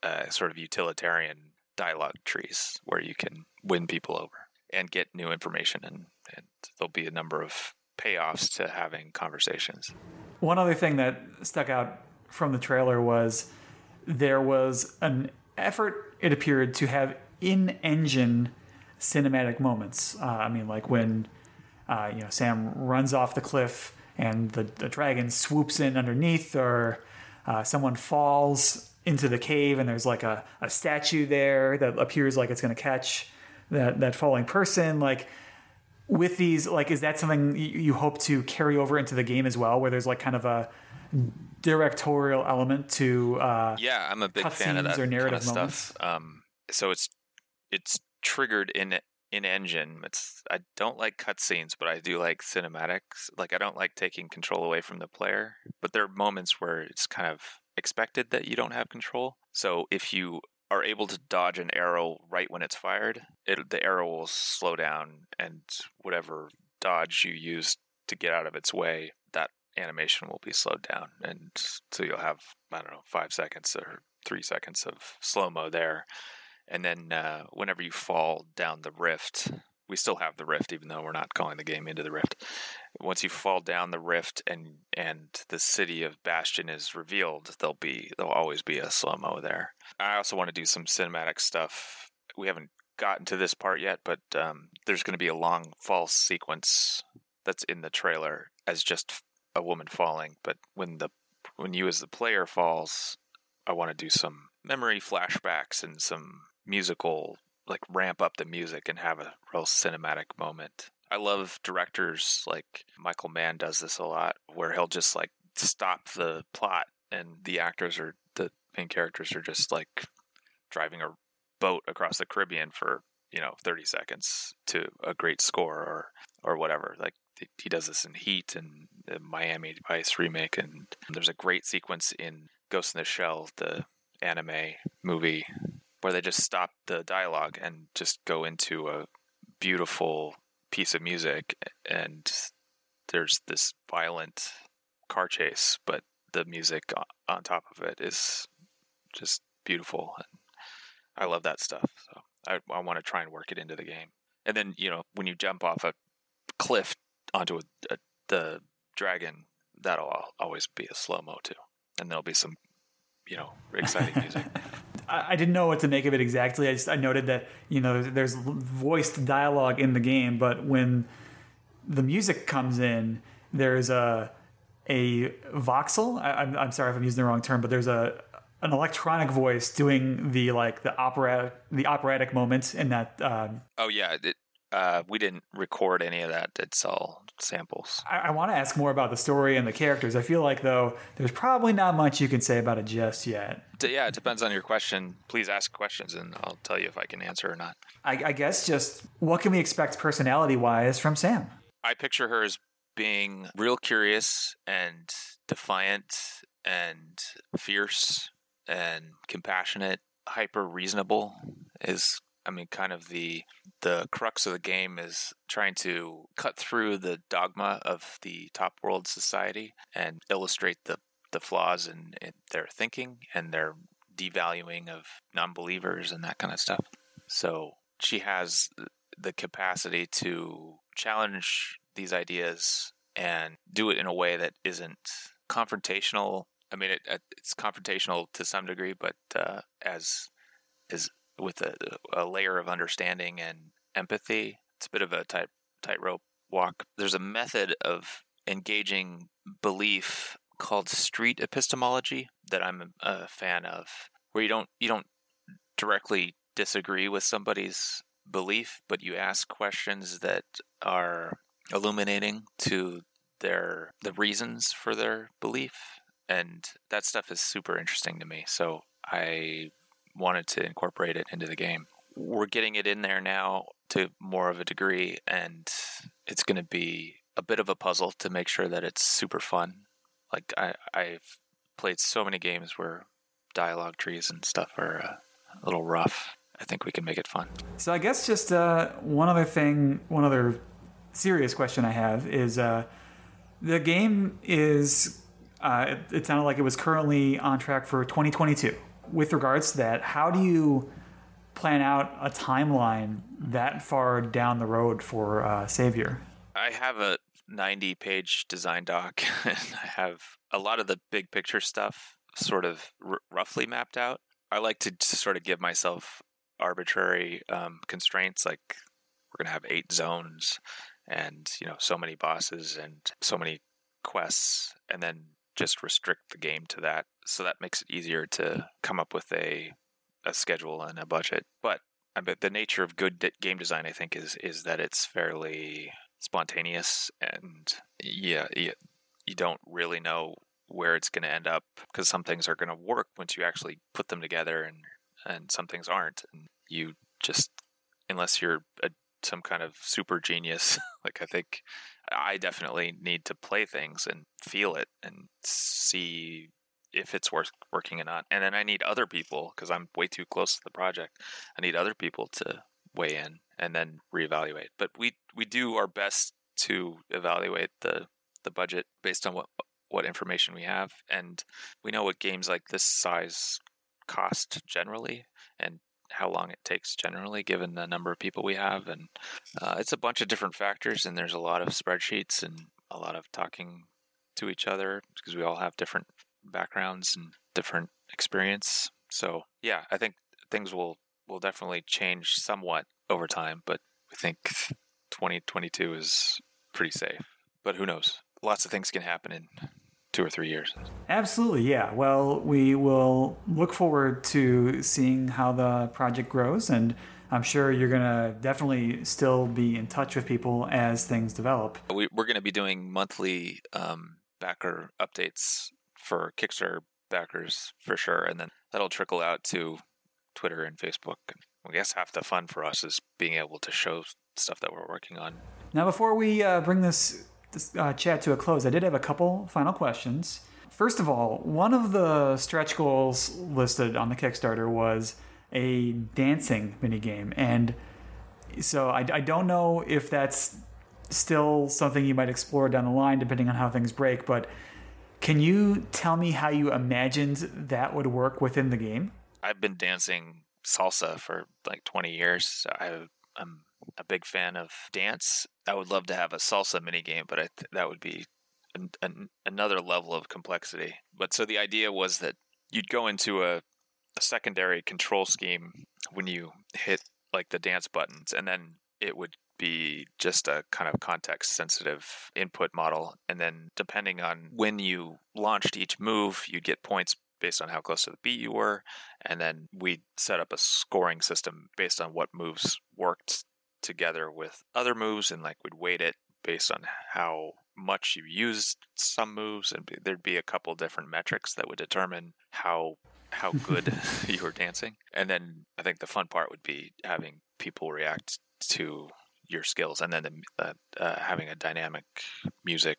uh, sort of utilitarian dialogue trees where you can win people over and get new information, and, and there'll be a number of payoffs to having conversations. one other thing that stuck out from the trailer was there was an effort it appeared to have in-engine cinematic moments uh, i mean like when uh, you know sam runs off the cliff and the, the dragon swoops in underneath or uh, someone falls into the cave and there's like a, a statue there that appears like it's going to catch that, that falling person like with these like is that something you you hope to carry over into the game as well where there's like kind of a directorial element to uh Yeah, I'm a big fan of that or narrative kind of stuff. Um, so it's it's triggered in in engine. It's I don't like cutscenes, but I do like cinematics. Like I don't like taking control away from the player, but there are moments where it's kind of expected that you don't have control. So if you are able to dodge an arrow right when it's fired, it, the arrow will slow down, and whatever dodge you use to get out of its way, that animation will be slowed down, and so you'll have I don't know five seconds or three seconds of slow mo there, and then uh, whenever you fall down the rift, we still have the rift, even though we're not calling the game into the rift. Once you fall down the rift and and the city of Bastion is revealed, there'll be there'll always be a slow mo there. I also want to do some cinematic stuff. We haven't gotten to this part yet, but um, there's going to be a long fall sequence that's in the trailer as just a woman falling. But when the when you as the player falls, I want to do some memory flashbacks and some musical like ramp up the music and have a real cinematic moment. I love directors like Michael Mann does this a lot where he'll just like stop the plot and the actors are the main characters are just like driving a boat across the Caribbean for you know 30 seconds to a great score or or whatever. Like he does this in Heat and the Miami Vice remake, and there's a great sequence in Ghost in the Shell, the anime movie, where they just stop the dialogue and just go into a beautiful piece of music, and there's this violent car chase, but the music on top of it is just beautiful. And I love that stuff. So I, I want to try and work it into the game. And then, you know, when you jump off a cliff onto a, a, the dragon, that'll always be a slow mo too. And there'll be some, you know, exciting music. [LAUGHS] I, didn't know what to make of it exactly. I just I noted that you know there's voiced dialogue in the game, but when the music comes in, there's a a voxel. I, I'm, I'm sorry if I'm using the wrong term, but there's a an electronic voice doing the like the opera the operatic moments in that. Um, oh, yeah. It, uh, we didn't record any of that. It's all samples. I, I want to ask more about the story and the characters. I feel like though there's probably not much you can say about it just yet. D- yeah, it depends on your question. Please ask questions and I'll tell you if I can answer or not. I, I guess just what can we expect personality wise from Sam? I picture her as being real curious and defiant and fierce and compassionate, hyper reasonable is I mean kind of the the crux of the game is trying to cut through the dogma of the top world society and illustrate the the flaws in, in their thinking and their devaluing of non-believers and that kind of stuff. So she has the capacity to challenge these ideas and do it in a way that isn't confrontational. I mean, it, it- it's confrontational to some degree, but uh, as is with a, a layer of understanding and empathy. It's a bit of a tight tightrope walk. There's a method of engaging belief called street epistemology that I'm a fan of, where you don't you don't directly disagree with somebody's belief, but you ask questions that are illuminating to their the reasons for their belief and that stuff is super interesting to me so i wanted to incorporate it into the game we're getting it in there now to more of a degree and it's going to be a bit of a puzzle to make sure that it's super fun like I, i've played so many games where dialogue trees and stuff are uh, a little rough i think we can make it fun So I guess just uh, one other thing, one other serious question I have is uh, the game is. Uh, it, it sounded like it was currently on track for 2022. With regards to that, how do you plan out a timeline that far down the road for uh, Savior? I have a 90 page design doc [LAUGHS] and I have a lot of the big picture stuff sort of r- roughly mapped out. I like to sort of give myself arbitrary um, constraints like we're going to have eight zones and you know so many bosses and so many quests and then just restrict the game to that so that makes it easier to come up with a a schedule and a budget. But uh, I bet the nature of good d- game design I think is is that it's fairly spontaneous and yeah, you, you don't really know where it's going to end up because some things are going to work once you actually put them together and and some things aren't. And you just unless you're a, some kind of super genius [LAUGHS] like i think i definitely need to play things and feel it and see if it's worth working or not and then i need other people because i'm way too close to the project i need other people to weigh in and then reevaluate but we we do our best to evaluate the the budget based on what what information we have and we know what games like this size cost generally and how long it takes generally given the number of people we have and uh, it's a bunch of different factors and there's a lot of spreadsheets and a lot of talking to each other because we all have different backgrounds and different experience so yeah i think things will will definitely change somewhat over time but we think 2022 is pretty safe but who knows lots of things can happen in two or three years Absolutely, yeah. Well, we will look forward to seeing how the project grows, and I'm sure you're going to definitely still be in touch with people as things develop. we, we're going to be doing monthly um, backer updates for Kickstarter backers for sure, and then that'll trickle out to Twitter and Facebook. I guess half the fun for us is being able to show stuff that we're working on. Now, before we uh, bring this, this uh, chat to a close, I did have a couple final questions. First of all, one of the stretch goals listed on the Kickstarter was a dancing minigame. And so I, I don't know if that's still something you might explore down the line, depending on how things break. But can you tell me how you imagined that would work within the game? I've been dancing salsa for like 20 years. So I, I'm a big fan of dance. I would love to have a salsa minigame, but I th- that would be an, an, another level of complexity. But so the idea was that you'd go into a, a secondary control scheme when you hit like the dance buttons, and then it would be just a kind of context sensitive input model. And then depending on when you launched each move, you'd get points based on how close to the beat you were. And then we set up a scoring system based on what moves worked together with other moves and like we'd weight it based on how much you used some moves and there'd be a couple different metrics that would determine how how good [LAUGHS] you were dancing and then i think the fun part would be having people react to your skills and then the, uh, uh, having a dynamic music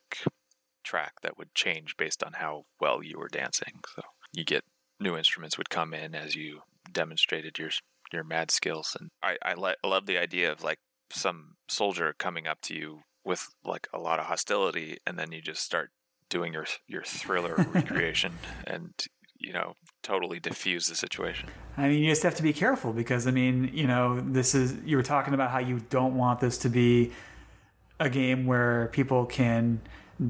track that would change based on how well you were dancing. So you get new instruments would come in as you demonstrated your your mad skills. And i i, le- I love the idea of like some soldier coming up to you with like a lot of hostility and then you just start doing your your thriller [LAUGHS] recreation and you know totally diffuse the situation I mean, you just have to be careful because, I mean, you know, this is, you were talking about how you don't want this to be a game where people can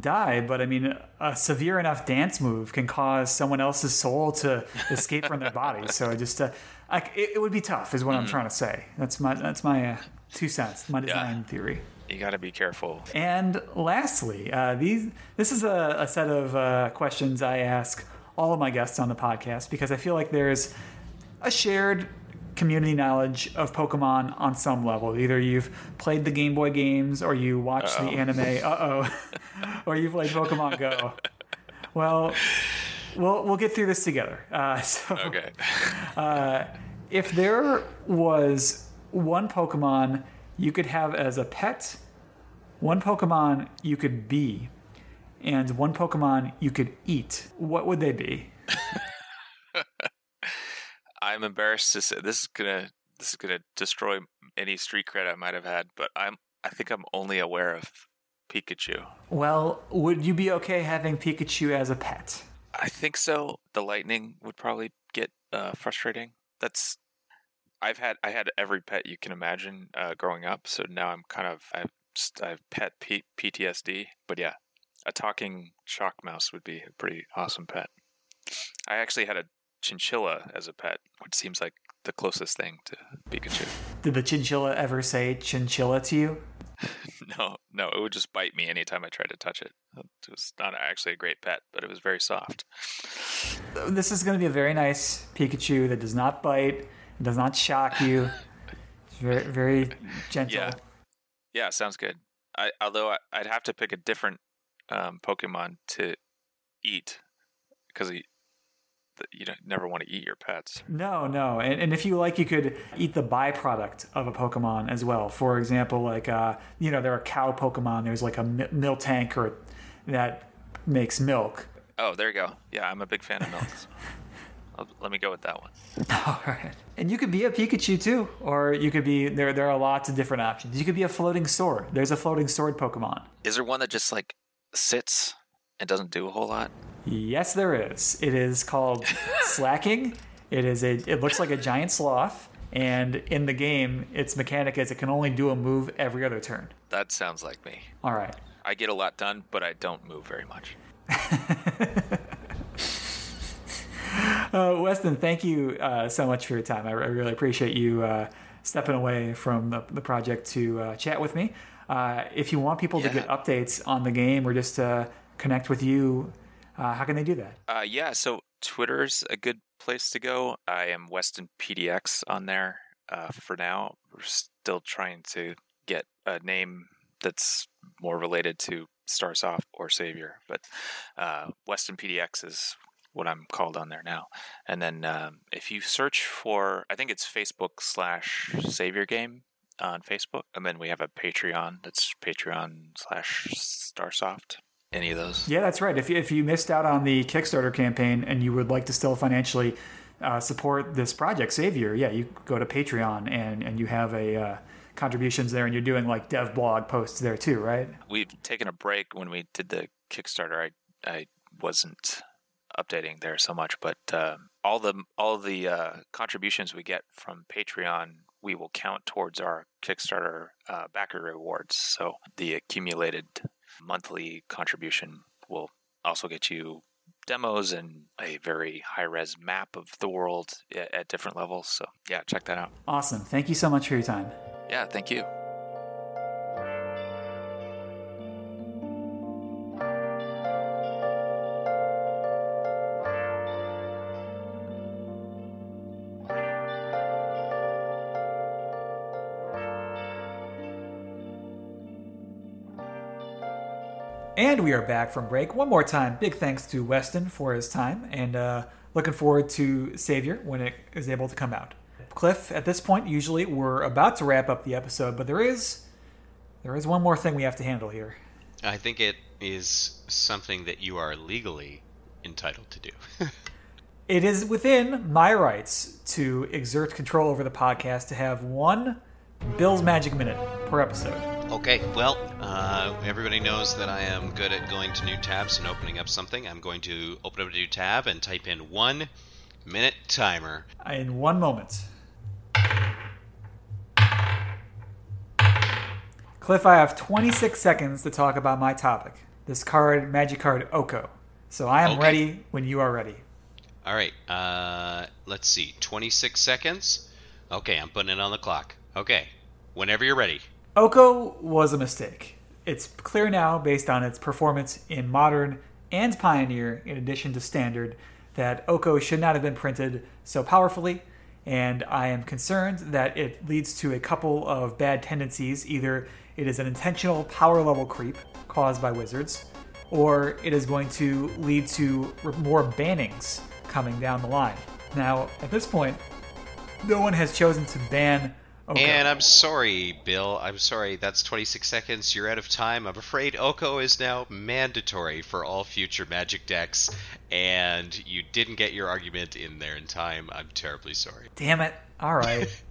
die, but I mean, a severe enough dance move can cause someone else's soul to [LAUGHS] escape from their body. So just, uh, I, it, it would be tough, is what I'm trying to say. That's my, that's my uh, two cents, my design theory. you got to be careful And lastly, uh, these this is a, a set of uh, questions I ask all of my guests on the podcast because I feel like there's a shared community knowledge of Pokemon on some level. Either you've played the Game Boy games, or you watched the anime. Uh oh, [LAUGHS] or you've played Pokemon Go. Well, we'll we'll get through this together. Uh, [LAUGHS] so okay if there was one Pokemon you could have as a pet, one Pokemon you could be, and one Pokemon you could eat, what would they be? [LAUGHS] i'm embarrassed to say this is gonna this is gonna destroy any street cred i might have had but i'm i think i'm only aware of pikachu Well, would you be okay having Pikachu as a pet? I think so. The lightning would probably get uh, frustrating. That's I've had I had every pet you can imagine uh, growing up, so now I'm kind of I've I've pet P- PTSD. But yeah, a talking shock mouse would be a pretty awesome pet. I actually had a chinchilla as a pet, which seems like the closest thing to Pikachu. Did the chinchilla ever say chinchilla to you? [LAUGHS] No, no, it would just bite me anytime I tried to touch it. It was not actually a great pet, but it was very soft. This is going to be a very nice Pikachu that does not bite, does not shock you. It's very, very [LAUGHS] gentle. Yeah. Yeah, sounds good. I although I, I'd have to pick a different um, Pokemon to eat because you, you don't never want to eat your pets. No, no. And, and if you like, you could eat the byproduct of a Pokemon as well. For example, like, uh, you know, there are cow Pokemon. There's like a Miltank or that makes milk. Oh, there you go. Yeah, I'm a big fan of milks. [LAUGHS] I'll, let me go with that one. [LAUGHS] All right. And you could be a Pikachu too, or you could be there. There are lots of different options. You could be a floating sword. There's a floating sword Pokemon. Is there one that just like sits and doesn't do a whole lot? Yes, there is. It is called [LAUGHS] Slaking. It is a. It looks like a giant sloth, and in the game, its mechanic is it can only do a move every other turn. That sounds like me. All right. I get a lot done, but I don't move very much. [LAUGHS] Uh, Weston, thank you uh, so much for your time. I, I really appreciate you uh, stepping away from the, the project to uh, chat with me. Uh, if you want people to get updates on the game or just to connect with you, uh, how can they do that? Uh, yeah, so Twitter's a good place to go. I am Weston PDX on there uh, for now. We're still trying to get a name that's more related to Starsoft or Savior, but uh, Weston PDX is what I'm called on there now. And then um, if you search for, I think it's Facebook slash Savior Game on Facebook, and then we have a Patreon. That's Patreon slash Starsoft. Any of those? Yeah, that's right. If you, if you missed out on the Kickstarter campaign and you would like to still financially uh, support this project, Savior, yeah, you go to Patreon and, and you have a uh, contributions there, and you're doing like dev blog posts there too, right? We've taken a break when we did the Kickstarter. I I wasn't updating there so much, but uh, all the all the uh, contributions we get from Patreon we will count towards our Kickstarter uh, backer rewards. So the accumulated monthly contribution will also get you demos and a very high res map of the world at, at different levels. So yeah, check that out. Awesome. Thank you so much for your time. Yeah, thank you. And we are back from break one more time. Big thanks to Weston for his time, and uh, looking forward to Savior when it is able to come out. Cliff, at this point, usually we're about to wrap up the episode, but there is there is one more thing we have to handle here. I think it is something that you are legally entitled to do. [LAUGHS] It is within my rights to exert control over the podcast to have one Bill's Magic Minute per episode. Okay, well, uh, everybody knows that I am good at going to new tabs and opening up something. I'm going to open up a new tab and type in one minute timer. In one moment. Cliff, I have 26 seconds to talk about my topic. This card, magic card Oko. So I am Okay. ready when you are ready. All right, uh, let's see, 26 seconds. Okay, I'm putting it on the clock. Okay, whenever you're ready. Oko was a mistake. It's clear now, based on its performance in Modern and Pioneer, in addition to Standard, that Oko should not have been printed so powerfully, and I am concerned that it leads to a couple of bad tendencies. Either it is an intentional power level creep caused by wizards, or it is going to lead to more bannings coming down the line. Now, at this point, no one has chosen to ban Oko. And I'm sorry, Bill. I'm sorry. That's 26 seconds. You're out of time. I'm afraid Oko is now mandatory for all future Magic decks, and you didn't get your argument in there in time. I'm terribly sorry. Damn it. All right. [LAUGHS]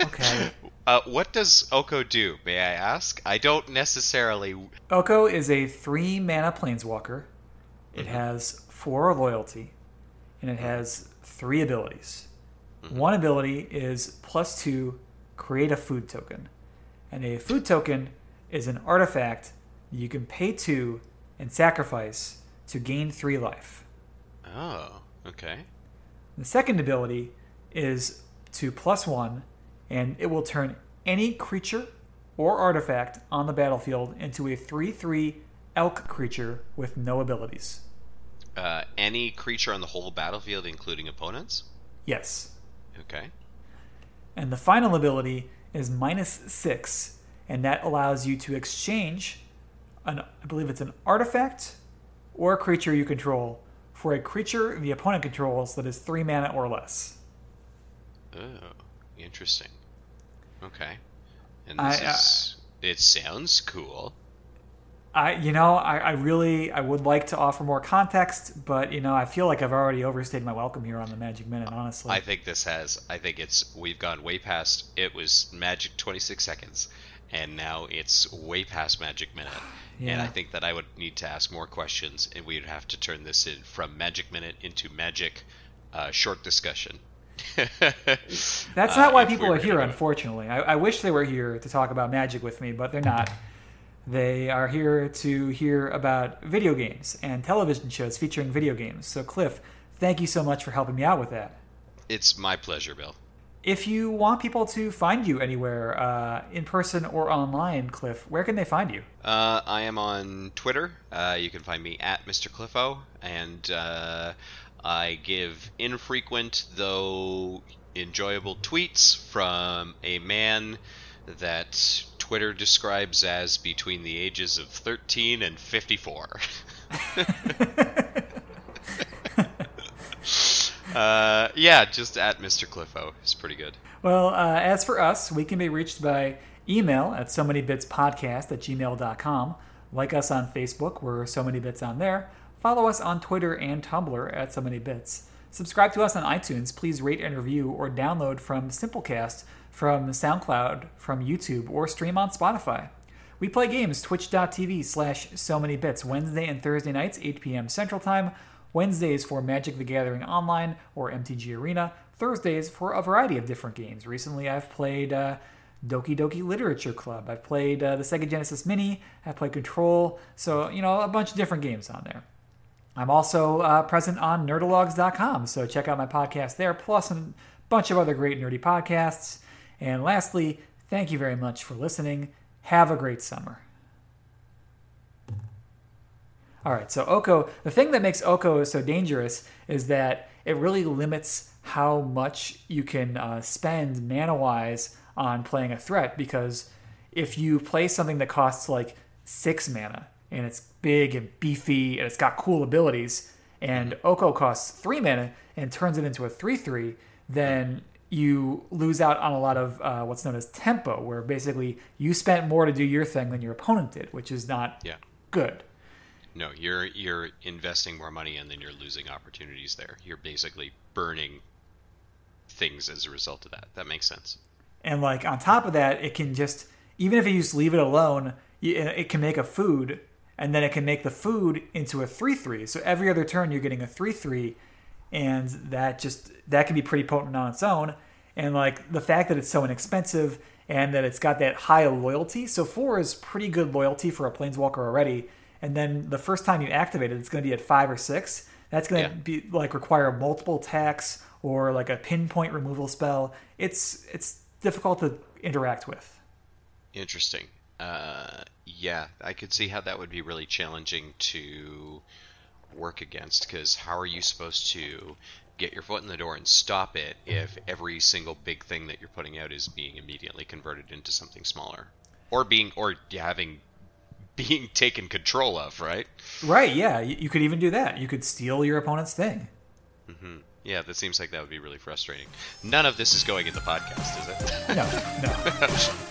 Okay. Uh, what does Oko do, may I ask? I don't necessarily. Oko is a three mana planeswalker. It mm-hmm. has four loyalty, and it mm-hmm. has three abilities. Mm-hmm. One ability is plus two, create a food token. And a food token is an artifact you can pay two and sacrifice to gain three life. Oh, okay. The second ability is to plus one, and it will turn any creature or artifact on the battlefield into a 3 3 elk creature with no abilities. Uh, any creature on the whole battlefield, including opponents? Yes. Okay. And the final ability is minus six, and that allows you to exchange an I believe it's an artifact or a creature you control for a creature the opponent controls that is three mana or less. Oh, interesting. Okay. And I, this uh, is. It sounds cool. I, you know, I, I really, I would like to offer more context, but you know, I feel like I've already overstayed my welcome here on the Magic Minute. Honestly, I think this has. I think it's. We've gone way past. It was Magic 26 seconds, and now it's way past Magic Minute. yeah. [SIGHS] And I think that I would need to ask more questions, and we'd have to turn this in from Magic Minute into Magic uh, short discussion. [LAUGHS] that's Uh, not why if we people are here. Unfortunately, I, I wish they were here to talk about Magic with me, but they're not. They are here to hear about video games and television shows featuring video games. So, Cliff, thank you so much for helping me out with that. It's my pleasure, Bill. If you want people to find you anywhere, uh, in person or online, Cliff, where can they find you? Uh, I am on Twitter. Uh, you can find me at Mr. Cliffo, and uh, I give infrequent though enjoyable tweets from a man that Twitter describes as between the ages of 13 and 54. [LAUGHS] Uh, yeah, just at Mr. Cliffo is pretty good. Well, uh, as for us, we can be reached by email at so many bits podcast at gmail.com. Like us on Facebook, we're so many bits on there. Follow us on Twitter and Tumblr at so many bits. Subscribe to us on iTunes. Please rate and review or download from Simplecast, from SoundCloud, from YouTube, or stream on Spotify. We play games twitch.tv slash so many bits Wednesday and Thursday nights, 8 p.m. Central Time. Wednesdays for Magic the Gathering Online or MTG Arena. Thursdays for a variety of different games. Recently, I've played uh, Doki Doki Literature Club. I've played uh, the Sega Genesis Mini. I've played Control. So, you know, a bunch of different games on there. I'm also uh, present on nerdalogs.com, so check out my podcast there, plus a bunch of other great nerdy podcasts. And lastly, thank you very much for listening. Have a great summer. All right, so Oko, the thing that makes Oko so dangerous is that it really limits how much you can uh, spend mana wise on playing a threat because if you play something that costs like six mana and it's big and beefy and it's got cool abilities, and Oko costs three mana and turns it into a 3 3, then you lose out on a lot of uh, what's known as tempo, where basically you spent more to do your thing than your opponent did, which is not Yeah. good. No, you're you're investing more money and then you're losing opportunities there. You're basically burning things as a result of that. That makes sense. And like on top of that, it can just even if you just leave it alone, it can make a food, and then it can make the food into a three three. So every other turn, you're getting a three three, and that just that can be pretty potent on its own. And like the fact that it's so inexpensive and that it's got that high loyalty. So four is pretty good loyalty for a planeswalker already. And then the first time you activate it, it's going to be at five or six. That's going to Yeah. be like require multiple attacks or like a pinpoint removal spell. It's it's difficult to interact with. Interesting. Uh, yeah, I could see how that would be really challenging to work against because how are you supposed to get your foot in the door and stop it if every single big thing that you're putting out is being immediately converted into something smaller or being or having [LAUGHS] being taken control of, right? Right? Yeah, you, you could even do that. You could steal your opponent's thing. Mm-hmm. Yeah, that seems like that would be really frustrating. None of this is going in the podcast, is it? No, no. [LAUGHS]